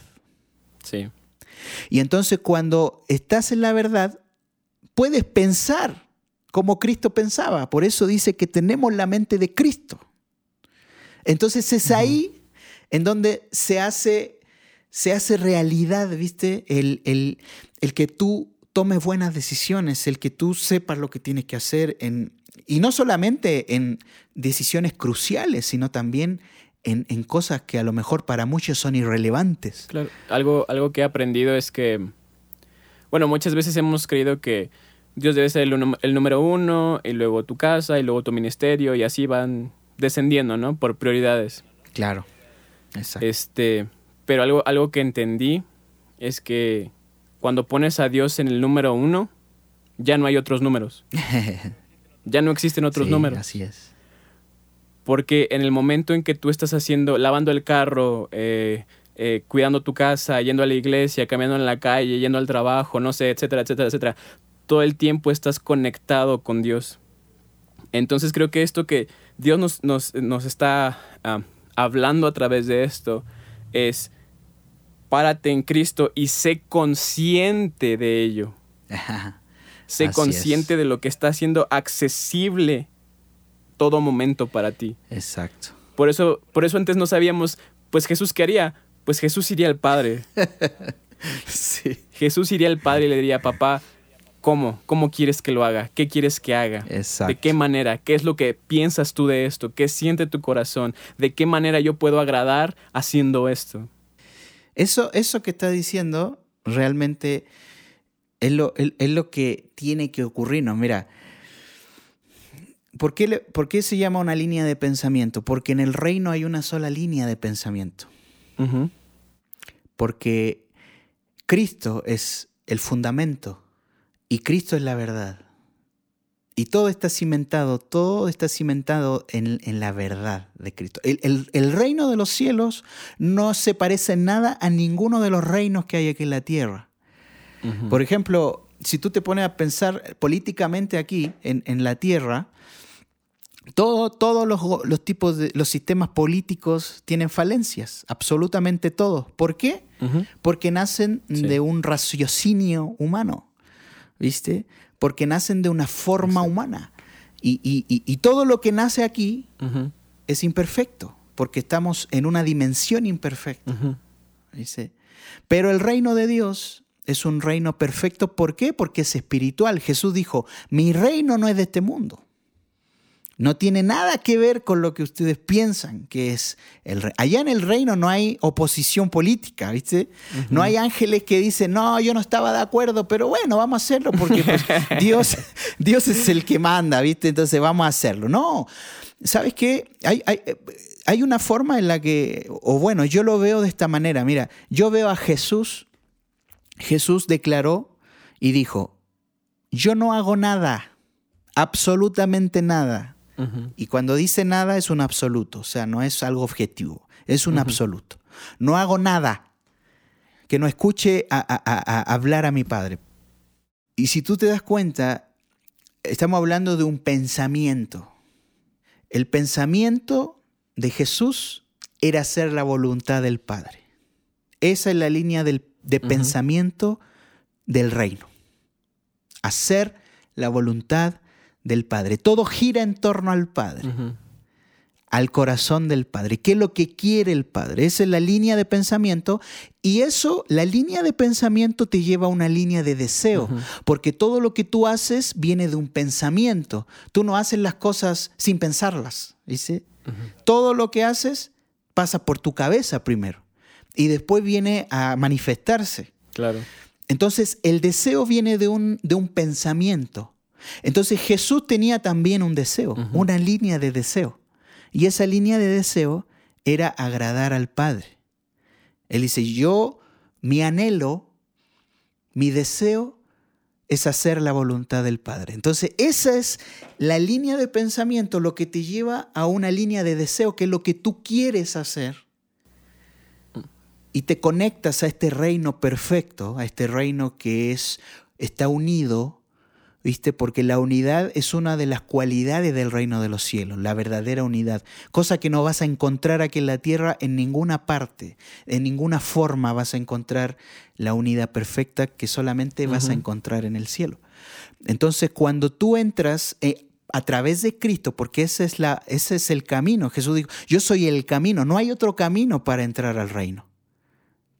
Speaker 1: Sí.
Speaker 2: Y entonces cuando estás en la verdad, puedes pensar como Cristo pensaba. Por eso dice que tenemos la mente de Cristo. Entonces es ahí en donde se hace, se hace realidad, ¿viste? El, el, el, que tú tomes buenas decisiones, el que tú sepas lo que tienes que hacer, en, y no solamente en decisiones cruciales, sino también en, en, cosas que a lo mejor para muchos son irrelevantes.
Speaker 1: Claro, algo, algo que he aprendido es que, bueno, muchas veces hemos creído que Dios debe ser el, el, número uno, y luego tu casa, y luego tu ministerio, y así van descendiendo, ¿no? Por prioridades.
Speaker 2: Claro. Exacto.
Speaker 1: Este, pero algo, algo que entendí es que cuando pones a Dios en el número uno, ya no hay otros números. ya no existen otros
Speaker 2: sí,
Speaker 1: números.
Speaker 2: Así es.
Speaker 1: Porque en el momento en que tú estás haciendo, lavando el carro, eh, eh, cuidando tu casa, yendo a la iglesia, caminando en la calle, yendo al trabajo, no sé, etcétera, etcétera, etcétera, todo el tiempo estás conectado con Dios. Entonces creo que esto que Dios nos, nos, nos está uh, hablando a través de esto es párate en Cristo y sé consciente de ello. sé
Speaker 2: Así
Speaker 1: consciente
Speaker 2: es.
Speaker 1: de lo que está siendo accesible todo momento para ti.
Speaker 2: Exacto.
Speaker 1: Por eso, por eso antes no sabíamos, pues Jesús qué haría. Pues Jesús iría al Padre.
Speaker 2: sí.
Speaker 1: Jesús iría al Padre y le diría, papá, ¿cómo? ¿Cómo quieres que lo haga? ¿Qué quieres que haga?
Speaker 2: Exacto.
Speaker 1: ¿De qué manera? ¿Qué es lo que piensas tú de esto? ¿Qué siente tu corazón? ¿De qué manera yo puedo agradar haciendo esto?
Speaker 2: Eso, eso que está diciendo realmente es lo, es, es lo que tiene que ocurrirnos. Mira, ¿por qué, le- ¿por qué se llama una línea de pensamiento? Porque en el reino hay una sola línea de pensamiento. Porque Cristo es el fundamento y Cristo es la verdad. Y todo está cimentado, todo está cimentado en, en la verdad de Cristo. El, el- el reino de los cielos no se parece nada a ninguno de los reinos que hay aquí en la tierra. Por ejemplo, si tú te pones a pensar políticamente aquí, en, en la tierra, todo- todos los, los tipos de los sistemas políticos tienen falencias, absolutamente todos. ¿Por qué? Porque nacen
Speaker 1: Sí.
Speaker 2: de un raciocinio humano, ¿viste? Porque nacen de una forma humana. Y, y- y- y todo lo que nace aquí es imperfecto, porque estamos en una dimensión imperfecta. Pero el reino de Dios es un reino perfecto. ¿Por qué? Porque es espiritual. Jesús dijo, mi reino no es de este mundo. No tiene nada que ver con lo que ustedes piensan que es el reino. Allá en el reino no hay oposición política, ¿viste? No hay ángeles que dicen, no, yo no estaba de acuerdo, pero bueno, vamos a hacerlo porque pues, Dios, Dios es el que manda, ¿viste? Entonces vamos a hacerlo. No, ¿sabes qué? Hay, hay, hay una forma en la que, o bueno, yo lo veo de esta manera. Mira, yo veo a Jesús, Jesús declaró y dijo, yo no hago nada, absolutamente nada. Y cuando dice nada es un absoluto, o sea, no es algo objetivo, es un absoluto. No hago nada que no escuche a, a- a- a hablar a mi padre. Y si tú te das cuenta, estamos hablando de un pensamiento. El pensamiento de Jesús era hacer la voluntad del Padre. Esa es la línea del- de pensamiento del reino. Hacer la voluntad del Padre. Todo gira en torno al Padre, al corazón del Padre. ¿Qué es lo que quiere el Padre? Esa es la línea de pensamiento. Y eso, la línea de pensamiento te lleva a una línea de deseo. Porque todo lo que tú haces viene de un pensamiento. Tú no haces las cosas sin pensarlas. ¿dice? Todo lo que haces pasa por tu cabeza primero. Y después viene a manifestarse.
Speaker 1: Claro.
Speaker 2: Entonces, el deseo viene de un, de un pensamiento. Entonces, Jesús tenía también un deseo, una línea de deseo. Y esa línea de deseo era agradar al Padre. Él dice, yo, mi anhelo, mi deseo es hacer la voluntad del Padre. Entonces, esa es la línea de pensamiento, lo que te lleva a una línea de deseo, que es lo que tú quieres hacer y te conectas a este reino perfecto, a este reino que es está unido, ¿viste? Porque la unidad es una de las cualidades del reino de los cielos, la verdadera unidad, cosa que no vas a encontrar aquí en la tierra en ninguna parte, en ninguna forma vas a encontrar la unidad perfecta que solamente vas a encontrar en el cielo. Entonces, cuando tú entras eh, a través de Cristo, porque ese es, la, ese es el camino, Jesús dijo, yo soy el camino, no hay otro camino para entrar al reino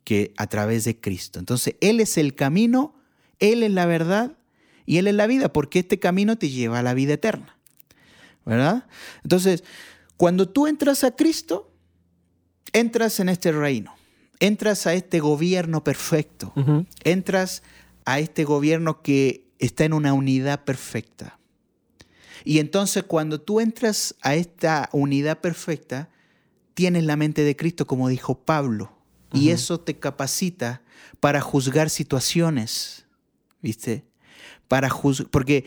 Speaker 2: que a través de Cristo. Entonces, Él es el camino, Él es la verdad y Él es la vida, porque este camino te lleva a la vida eterna. ¿Verdad? Entonces, cuando tú entras a Cristo, entras en este reino, entras a este gobierno perfecto, entras a este gobierno que está en una unidad perfecta. Y entonces cuando tú entras a esta unidad perfecta, tienes la mente de Cristo, como dijo Pablo, y eso te capacita para juzgar situaciones, ¿viste? Para juzgar, porque.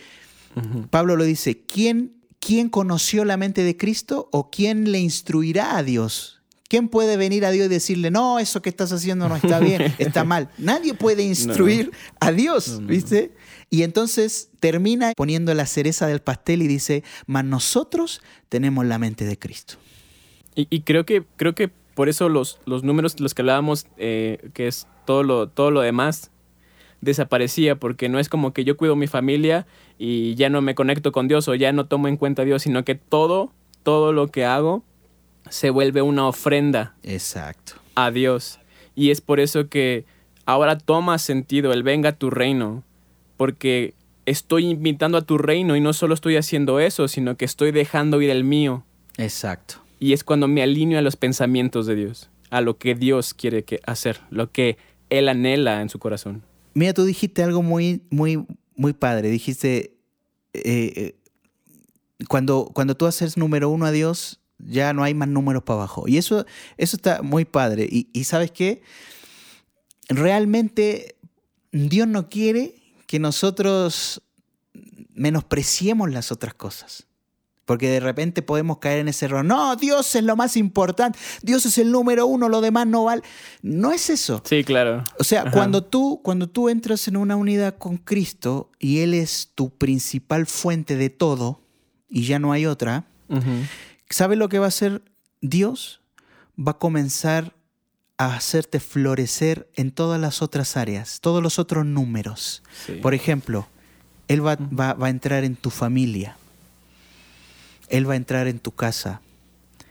Speaker 2: Pablo lo dice, ¿quién, ¿quién conoció la mente de Cristo o quién le instruirá a Dios? ¿Quién puede venir a Dios y decirle, no, eso que estás haciendo no está bien, está mal? Nadie puede instruir a Dios,
Speaker 1: No, no, no.
Speaker 2: ¿viste? Y entonces termina poniendo la cereza del pastel y dice, mas nosotros tenemos la mente de Cristo.
Speaker 1: Y, y creo que creo que por eso los, los números de los que hablábamos, eh, que es todo lo, todo lo demás, desaparecía, porque no es como que yo cuido mi familia y ya no me conecto con Dios o ya no tomo en cuenta a Dios, sino que todo, todo lo que hago se vuelve una ofrenda
Speaker 2: Exacto.
Speaker 1: a Dios. Y es por eso que ahora toma sentido el venga a tu reino, porque estoy invitando a tu reino y no solo estoy haciendo eso, sino que estoy dejando ir el mío.
Speaker 2: Exacto.
Speaker 1: Y es cuando me alineo a los pensamientos de Dios, a lo que Dios quiere que hacer, lo que Él anhela en su corazón.
Speaker 2: Mira, tú dijiste algo muy, muy, muy padre. Dijiste, eh, eh, cuando, cuando tú haces número uno a Dios, ya no hay más números para abajo. Y eso, eso está muy padre. Y, y sabes qué? Realmente Dios no quiere que nosotros menospreciemos las otras cosas. Porque de repente podemos caer en ese error. No, Dios es lo más importante. Dios es el número uno, lo demás no vale. No es eso.
Speaker 1: Sí, claro.
Speaker 2: O sea, cuando tú, cuando tú entras en una unidad con Cristo y Él es tu principal fuente de todo y ya no hay otra, ¿sabes lo que va a hacer Dios? Va a comenzar a hacerte florecer en todas las otras áreas, todos los otros números. Por ejemplo, Él va, va, va a entrar en tu familia él va a entrar en tu casa,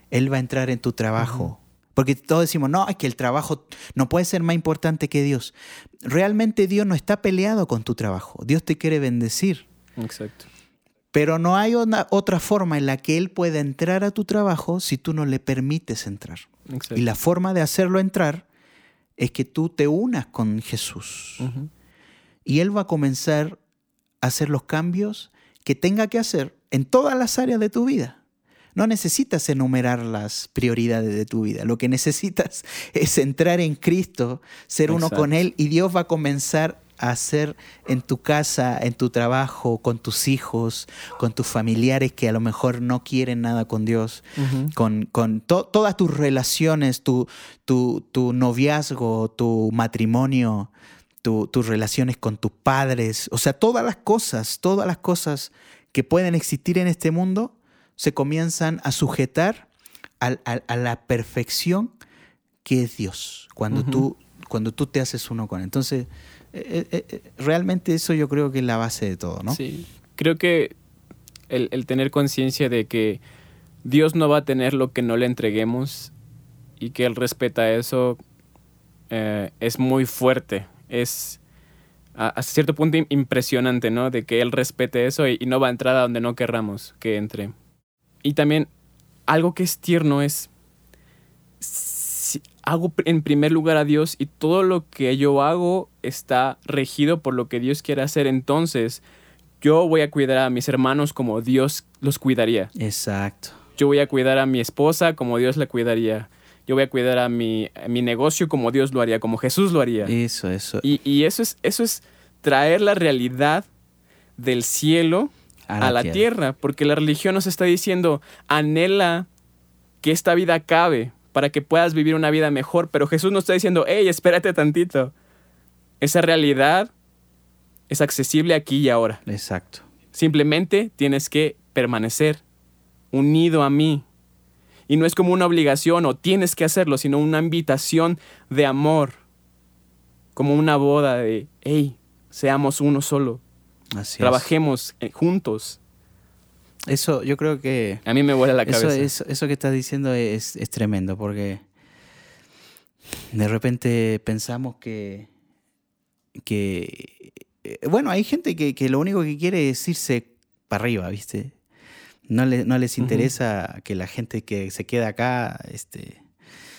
Speaker 2: Él va a entrar en tu trabajo. Porque todos decimos, no, es que el trabajo no puede ser más importante que Dios. Realmente Dios no está peleado con tu trabajo. Dios te quiere bendecir.
Speaker 1: Exacto.
Speaker 2: Pero no hay una, otra forma en la que Él pueda entrar a tu trabajo si tú no le permites entrar. Exacto. Y la forma de hacerlo entrar es que tú te unas con Jesús. Y Él va a comenzar a hacer los cambios que tenga que hacer en todas las áreas de tu vida. No necesitas enumerar las prioridades de tu vida. Lo que necesitas es entrar en Cristo, ser uno con Él y Dios va a comenzar a hacer en tu casa, en tu trabajo, con tus hijos, con tus familiares que a lo mejor no quieren nada con Dios, con, con todas tus relaciones, tu, tu, tu noviazgo, tu matrimonio, tus relaciones con tus padres, o sea, todas las cosas, todas las cosas que pueden existir en este mundo se comienzan a sujetar a, la perfección que es Dios, cuando, tú, cuando tú te haces uno con él. Entonces, eh, eh, eh, realmente eso yo creo que es la base de todo, ¿no?
Speaker 1: Sí, creo que el, tener conciencia de que Dios no va a tener lo que no le entreguemos y que Él respeta eso es muy fuerte. Es, a, cierto punto impresionante, ¿no? De que él respete eso y, no va a entrar a donde no querramos que entre. Y también algo que es tierno es, si hago en primer lugar a Dios y todo lo que yo hago está regido por lo que Dios quiere hacer, entonces yo voy a cuidar a mis hermanos como Dios los cuidaría.
Speaker 2: Exacto.
Speaker 1: Yo voy a cuidar a mi esposa como Dios la cuidaría yo voy a cuidar a mi, mi negocio como Dios lo haría, como Jesús lo haría.
Speaker 2: Eso, eso.
Speaker 1: Y, eso, es, eso es traer la realidad del cielo a la, tierra. porque la religión nos está diciendo, anhela que esta vida acabe para que puedas vivir una vida mejor, pero Jesús nos está diciendo, hey, espérate tantito. Esa realidad es accesible aquí y ahora.
Speaker 2: Exacto.
Speaker 1: Simplemente tienes que permanecer unido a mí, y no es como una obligación o tienes que hacerlo, sino una invitación de amor. Como una boda de, hey, seamos uno solo. Así Trabajemos eh, juntos.
Speaker 2: Eso yo creo que...
Speaker 1: A mí me vuela la cabeza.
Speaker 2: Eso, eso, que estás diciendo es, es, tremendo porque de repente pensamos que... que eh, bueno, hay gente que, que lo único que quiere es irse para arriba, ¿viste? No, no les interesa que la gente que se queda acá este,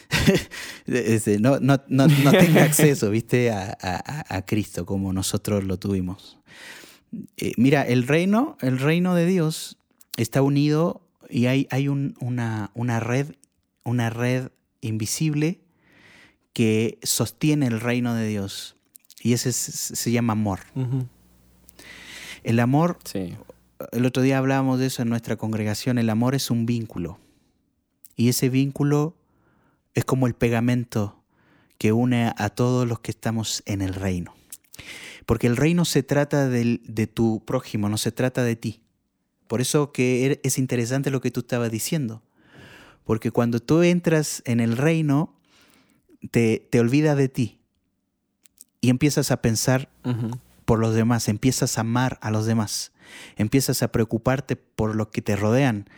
Speaker 2: este no, no, no, tenga acceso ¿viste? A, a, Cristo como nosotros lo tuvimos. Eh, mira, el reino, el reino de Dios está unido y hay, hay un, una, una, red, una red invisible que sostiene el reino de Dios. Y ese se llama amor. El amor, sí el otro día hablábamos de eso en nuestra congregación, el amor es un vínculo. Y ese vínculo es como el pegamento que une a todos los que estamos en el reino. Porque el reino se trata de, de tu prójimo, no se trata de ti. Por eso que er, es interesante lo que tú estabas diciendo. Porque cuando tú entras en el reino, te, te olvidas de ti y empiezas a pensar por los demás, empiezas a amar a los demás empiezas a preocuparte por los que te rodean,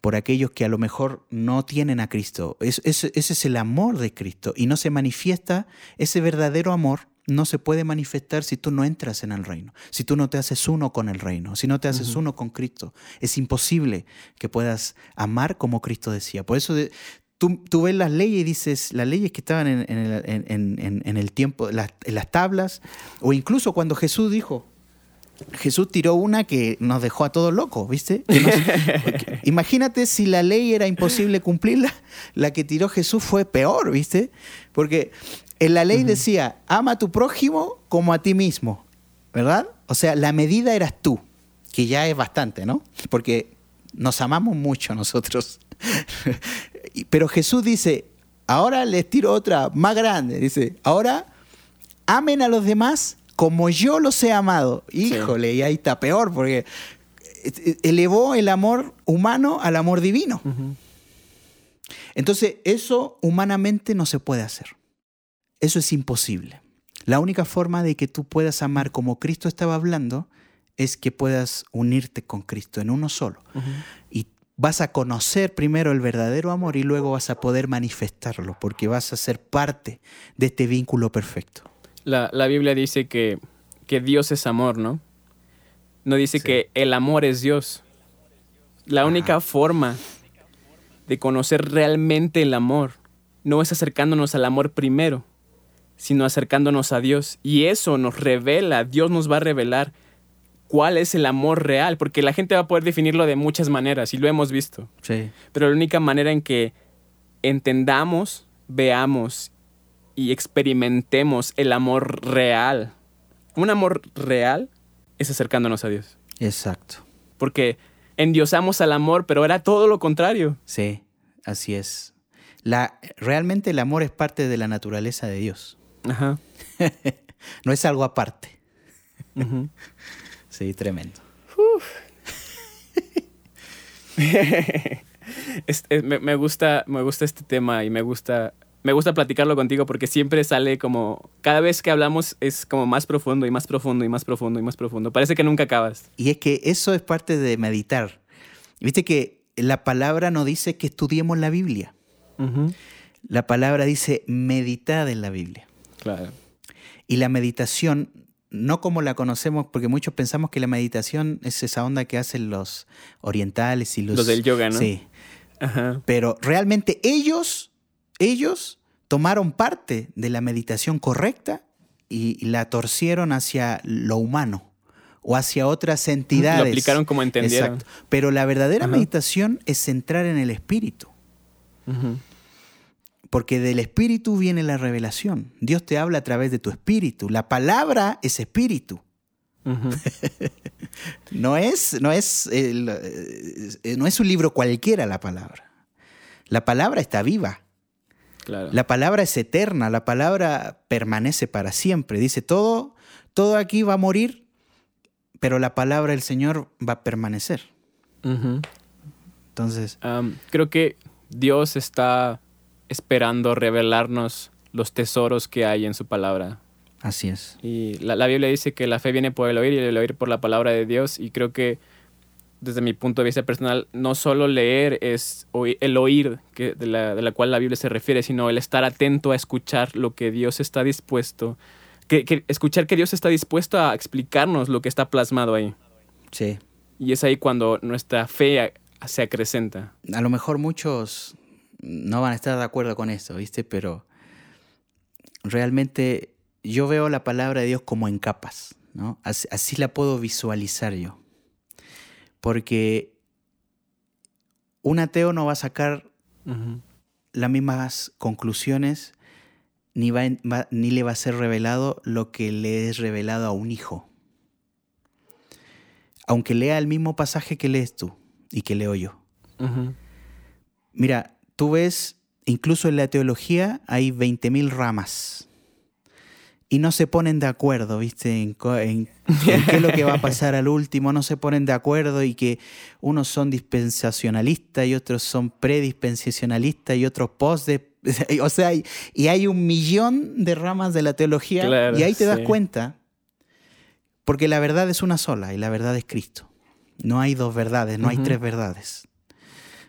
Speaker 2: por aquellos que a lo mejor no tienen a Cristo. ese es el amor de Cristo y no se manifiesta ese verdadero amor, no se puede manifestar si tú no entras en el reino, si tú no te haces uno con el reino, si no te haces uno con Cristo. Es imposible que puedas amar como Cristo decía. Por eso tú, tú, ves las leyes y dices, las leyes que estaban en, en, el tiempo, en las tablas, o incluso cuando Jesús dijo, Jesús tiró una que nos dejó a todos locos, ¿viste? imagínate si la ley era imposible cumplirla, la que tiró Jesús fue peor, ¿viste? Porque en la ley decía, ama a tu prójimo como a ti mismo, ¿verdad? O sea, la medida eras tú, que ya es bastante, ¿no? Porque nos amamos mucho nosotros. Pero Jesús dice, ahora les tiro otra más grande, dice, ahora amen a los demás como yo los he amado. Híjole, y ahí está peor, porque elevó el amor humano al amor divino. Entonces, eso humanamente no se puede hacer. Eso es imposible. La única forma de que tú puedas amar como Cristo estaba hablando es que puedas unirte con Cristo en uno solo. Y vas a conocer primero el verdadero amor y luego vas a poder manifestarlo, porque vas a ser parte de este vínculo perfecto.
Speaker 1: La, Biblia dice que, que, Dios es amor, ¿no? No dice que el amor es Dios. La única forma de conocer realmente el amor no es acercándonos al amor primero, sino acercándonos a Dios. Y eso nos revela, Dios nos va a revelar cuál es el amor real, porque la gente va a poder definirlo de muchas maneras, y lo hemos visto.
Speaker 2: Sí.
Speaker 1: Pero la única manera en que entendamos, veamos y experimentemos el amor real. Un amor real es acercándonos a Dios.
Speaker 2: Exacto.
Speaker 1: Porque endiosamos al amor, pero era todo lo contrario.
Speaker 2: Sí, así es. La, realmente el amor es parte de la naturaleza de Dios.
Speaker 1: Ajá.
Speaker 2: no es algo aparte. sí, tremendo.
Speaker 1: me, gusta, me gusta este tema y me gusta me gusta platicarlo contigo porque siempre sale como, cada vez que hablamos es como más profundo y más profundo y más profundo y más profundo. Parece que nunca acabas.
Speaker 2: Y es que eso es parte de meditar. Viste que la palabra no dice que estudiemos la Biblia. La palabra dice meditar en la Biblia.
Speaker 1: Claro.
Speaker 2: Y la meditación, no como la conocemos, porque muchos pensamos que la meditación es esa onda que hacen los orientales y los...
Speaker 1: Los del yoga, ¿no?
Speaker 2: Sí. Pero realmente ellos ellos tomaron parte de la meditación correcta y la torcieron hacia lo humano o hacia otras entidades. Lo
Speaker 1: aplicaron como entendieron.
Speaker 2: Exacto. Pero la verdadera meditación es entrar en el espíritu. Porque del espíritu viene la revelación. Dios te habla a través de tu espíritu. La palabra es espíritu. no, es, no, es eh, no es un libro cualquiera la palabra. La palabra está viva. La palabra es eterna, la palabra permanece para siempre. Dice, todo, todo aquí va a morir, pero la palabra del Señor va a permanecer. Entonces...
Speaker 1: creo que Dios está esperando revelarnos los tesoros que hay en su palabra.
Speaker 2: Así es.
Speaker 1: Y la, la Biblia dice que la fe viene por el oír y el oír por la palabra de Dios. Y creo que desde mi punto de vista personal, no solo leer es el oír que, de, la, de, la, cual la Biblia se refiere, sino el estar atento a escuchar lo que Dios está dispuesto, que, escuchar que Dios está dispuesto a explicarnos lo que está plasmado ahí.
Speaker 2: Sí.
Speaker 1: Y es ahí cuando nuestra fe se acrecenta.
Speaker 2: A lo mejor muchos no van a estar de acuerdo con esto, ¿viste? Pero realmente yo veo la palabra de Dios como en capas, ¿no? así la puedo visualizar yo porque un ateo no va a sacar las mismas conclusiones ni, va, ni le va a ser revelado lo que le es revelado a un hijo. Aunque lea el mismo pasaje que lees tú y que leo yo. Mira, tú ves, incluso en la teología hay 20.000 ramas y no se ponen de acuerdo, ¿viste? En, qué es lo que va a pasar al último, no se ponen de acuerdo y que unos son dispensacionalistas y otros son predispensacionalistas y otros post de, o sea, y hay un millón de ramas de la teología y ahí te das cuenta, porque la verdad es una sola y la verdad es Cristo. No hay dos verdades, no hay tres verdades.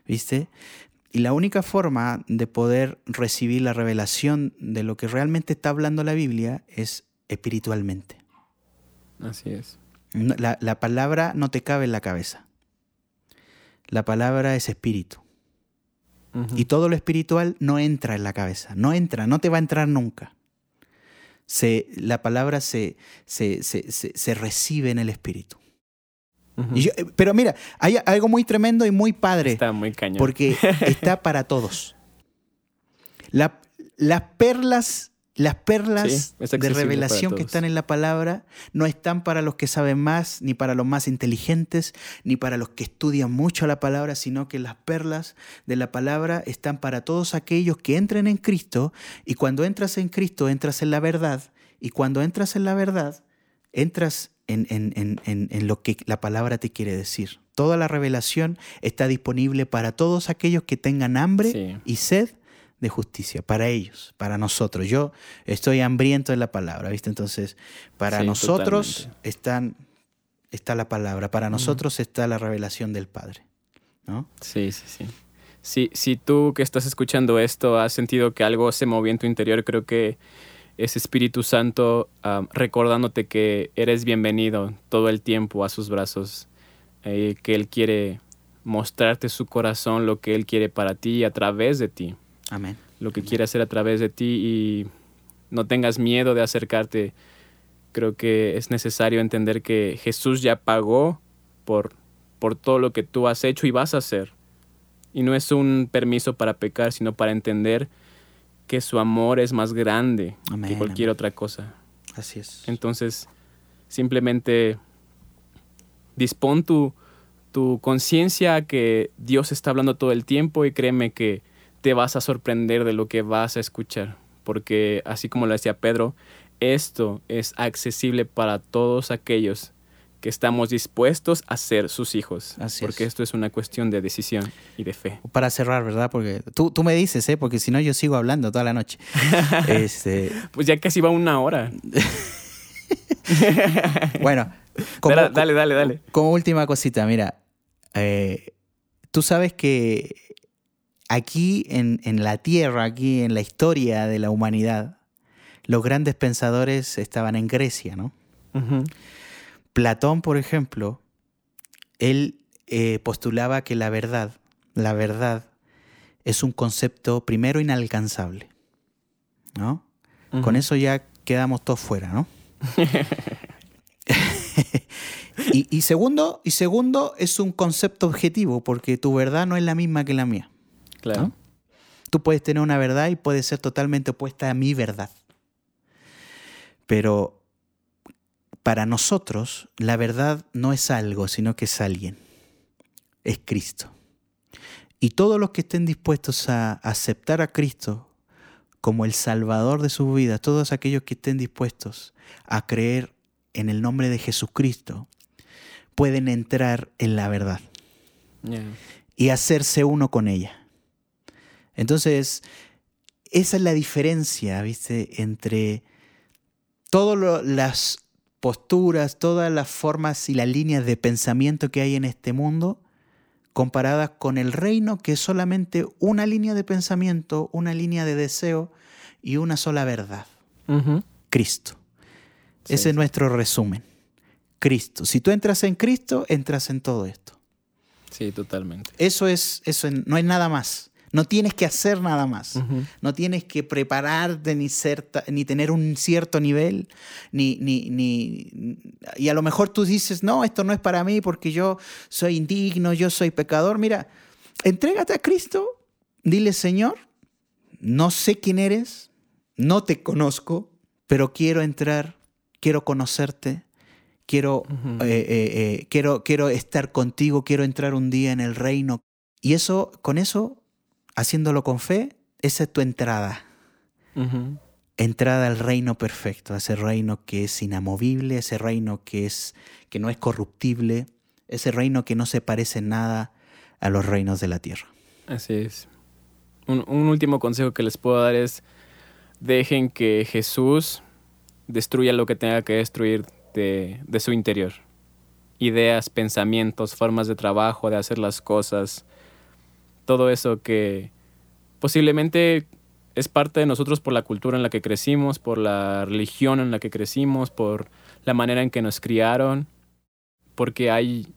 Speaker 2: ¿Viste? Y la única forma de poder recibir la revelación de lo que realmente está hablando la Biblia es espiritualmente.
Speaker 1: Así es.
Speaker 2: La, la palabra no te cabe en la cabeza. La palabra es espíritu. Y todo lo espiritual no entra en la cabeza, no entra, no te va a entrar nunca. Se, la palabra se, se- se- se recibe en el espíritu.
Speaker 1: Ujú.
Speaker 2: Y yo- eh, pero mira, hay algo muy tremendo y muy padre,
Speaker 1: Está muy cañón.
Speaker 2: porque está para todos. La- las perlas, las perlas de revelación que están en la palabra no están para los que saben más, ni para los más inteligentes, ni para los que estudian mucho la palabra, sino que las perlas de la palabra están para todos aquellos que entren en Cristo y cuando entras en Cristo entras en la verdad y cuando entras en la verdad entras en, en- en- lo que la palabra te quiere decir. Toda la revelación está disponible para todos aquellos que tengan hambre
Speaker 1: Sí.
Speaker 2: y sed de justicia, para ellos, para nosotros. Yo estoy hambriento de la palabra, ¿viste? Entonces, para
Speaker 1: Sí,
Speaker 2: nosotros están, está la palabra, para nosotros está la revelación del Padre, ¿no?
Speaker 1: Sí, sí, sí. Si, si tú que estás escuchando esto has sentido que algo se movió en tu interior, creo que es Espíritu Santo recordándote que eres bienvenido todo el tiempo a sus brazos, eh, que Él quiere mostrarte su corazón, lo que Él quiere para ti a través de ti,
Speaker 2: Amén.
Speaker 1: lo que quiere hacer a través de ti y no tengas miedo de acercarte. Creo que es necesario entender que Jesús ya pagó por, por todo lo que tú has hecho y vas a hacer. Y no es un permiso para pecar, sino para entender que su amor es más grande
Speaker 2: Amén,
Speaker 1: que cualquier
Speaker 2: amén.
Speaker 1: otra cosa.
Speaker 2: Así es.
Speaker 1: Entonces, simplemente dispón tu, tu conciencia a que Dios está hablando todo el tiempo y créeme que te vas a sorprender de lo que vas a escuchar. Porque así como lo decía Pedro, esto es accesible para todos aquellos que estamos dispuestos a ser sus hijos.
Speaker 2: Así
Speaker 1: porque
Speaker 2: es.
Speaker 1: esto es una cuestión de decisión y de fe.
Speaker 2: Para cerrar, ¿verdad? Porque tú, tú me dices, ¿eh? Porque si no yo sigo hablando toda la noche. este,
Speaker 1: Pues ya casi va una hora.
Speaker 2: bueno, como,
Speaker 1: dale, dale, dale, dale.
Speaker 2: como última cosita, mira, eh, tú sabes que aquí en, en la Tierra, aquí en la historia de la humanidad, los grandes pensadores estaban en Grecia, ¿no?
Speaker 1: Ujú.
Speaker 2: Platón, por ejemplo, él eh, postulaba que la verdad, la verdad es un concepto primero inalcanzable, ¿no? Con eso ya quedamos todos fuera, ¿no? y, y segundo, y segundo, es un concepto objetivo, porque tu verdad no es la misma que la mía.
Speaker 1: Claro.
Speaker 2: ¿no? Tú puedes tener una verdad y puede ser totalmente opuesta a mi verdad. Pero para nosotros, la verdad no es algo, sino que es alguien. Es Cristo. Y todos los que estén dispuestos a aceptar a Cristo como el Salvador de sus vidas, todos aquellos que estén dispuestos a creer en el nombre de Jesucristo, pueden entrar en la verdad y hacerse uno con ella. Entonces, esa es la diferencia, ¿viste? Entre todas las posturas, todas las formas y las líneas de pensamiento que hay en este mundo, comparadas con el reino que es solamente una línea de pensamiento, una línea de deseo y una sola verdad. Cristo.
Speaker 1: Sí,
Speaker 2: Ese es nuestro resumen. Cristo. Si tú entras en Cristo, entras en todo esto.
Speaker 1: Sí, totalmente.
Speaker 2: Eso es, eso es- no hay nada más. No tienes que hacer nada más. No tienes que prepararte ni, ser, ta- ni tener un cierto nivel, ni, ni, ni- Y a lo mejor tú dices, no, esto no es para mí porque yo soy indigno, yo soy pecador. Mira, entrégate a Cristo, dile, Señor, no sé quién eres, no te conozco, pero quiero entrar, quiero conocerte, quiero, eh, eh, eh, quiero, quiero estar contigo, quiero entrar un día en el reino. Y eso, con eso, haciéndolo con fe, esa es tu entrada. Entrada al reino perfecto, a ese reino que es inamovible, ese reino que, es, que no es corruptible, ese reino que no se parece en nada a los reinos de la tierra.
Speaker 1: Así es. Un, un último consejo que les puedo dar es dejen que Jesús destruya lo que tenga que destruir de, de su interior. Ideas, pensamientos, formas de trabajo, de hacer las cosas. Todo eso que posiblemente es parte de nosotros por la cultura en la que crecimos, por la religión en la que crecimos, por la manera en que nos criaron, porque hay,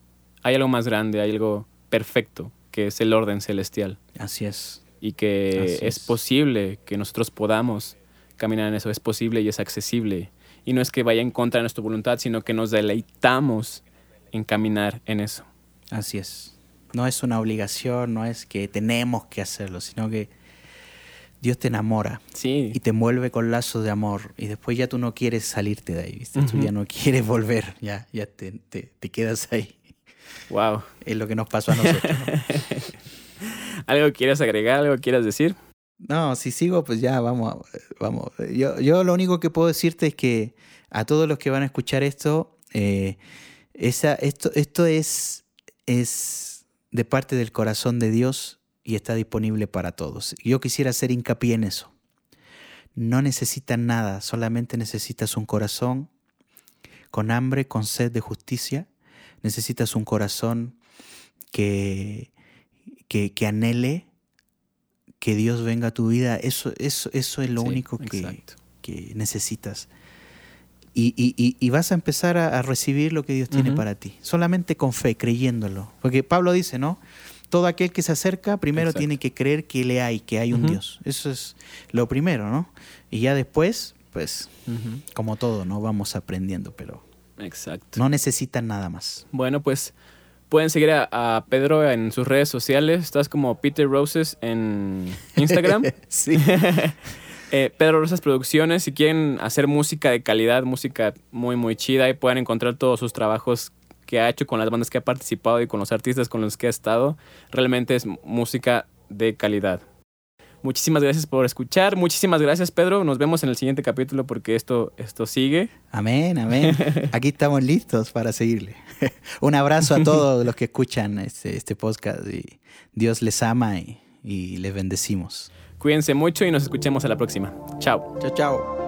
Speaker 1: hay algo más grande, hay algo perfecto, que es el orden celestial.
Speaker 2: Así es.
Speaker 1: Y que es
Speaker 2: es.
Speaker 1: posible que nosotros podamos caminar en eso, es posible y es accesible. Y no es que vaya en contra de nuestra voluntad, sino que nos deleitamos en caminar en eso.
Speaker 2: Así es. No es una obligación, no es que tenemos que hacerlo, sino que Dios te enamora
Speaker 1: Sí,
Speaker 2: y te envuelve con lazos de amor y después ya tú no quieres salirte de ahí, ¿viste? Tú ya no quieres volver, ya, ya te, te- te quedas ahí.
Speaker 1: wow.
Speaker 2: Es lo que nos pasó a nosotros. ¿no?
Speaker 1: ¿Algo quieres agregar? ¿Algo quieras decir?
Speaker 2: No, si sigo, pues ya vamos. vamos. Yo, yo lo único que puedo decirte es que a todos los que van a escuchar esto, eh, esa, esto, esto es, es de parte del corazón de Dios y está disponible para todos. Yo quisiera hacer hincapié en eso. No necesitas nada, solamente necesitas un corazón con hambre, con sed de justicia. Necesitas un corazón que, que, que anhele que Dios venga a tu vida. Eso, eso, eso es lo
Speaker 1: Sí,
Speaker 2: único que, que necesitas. Y, y- y- vas a empezar a, a recibir lo que Dios tiene para ti. Solamente con fe, creyéndolo. Porque Pablo dice, ¿no? Todo aquel que se acerca primero
Speaker 1: Exacto.
Speaker 2: tiene que creer que le hay, que hay un. Dios. Eso es lo primero, ¿no? Y ya después, pues, como todo, ¿no? Vamos aprendiendo, pero
Speaker 1: Exacto.
Speaker 2: no necesitan nada más.
Speaker 1: Bueno, pues pueden seguir a, a Pedro en sus redes sociales. Estás como Peter Roses en Instagram.
Speaker 2: sí.
Speaker 1: Eh, Pedro Rosas Producciones, si quieren hacer música de calidad, música muy, muy chida, y pueden encontrar todos sus trabajos que ha hecho con las bandas que ha participado y con los artistas con los que ha estado. Realmente es música de calidad. Muchísimas gracias por escuchar. Muchísimas gracias, Pedro. Nos vemos en el siguiente capítulo porque esto, esto sigue.
Speaker 2: Amén, amén. Aquí estamos listos para seguirle. Un abrazo a todos los que escuchan este, este podcast y Dios les ama y, y les bendecimos.
Speaker 1: Cuídense mucho y nos escuchemos a la próxima. Chao.
Speaker 2: Chao, chao.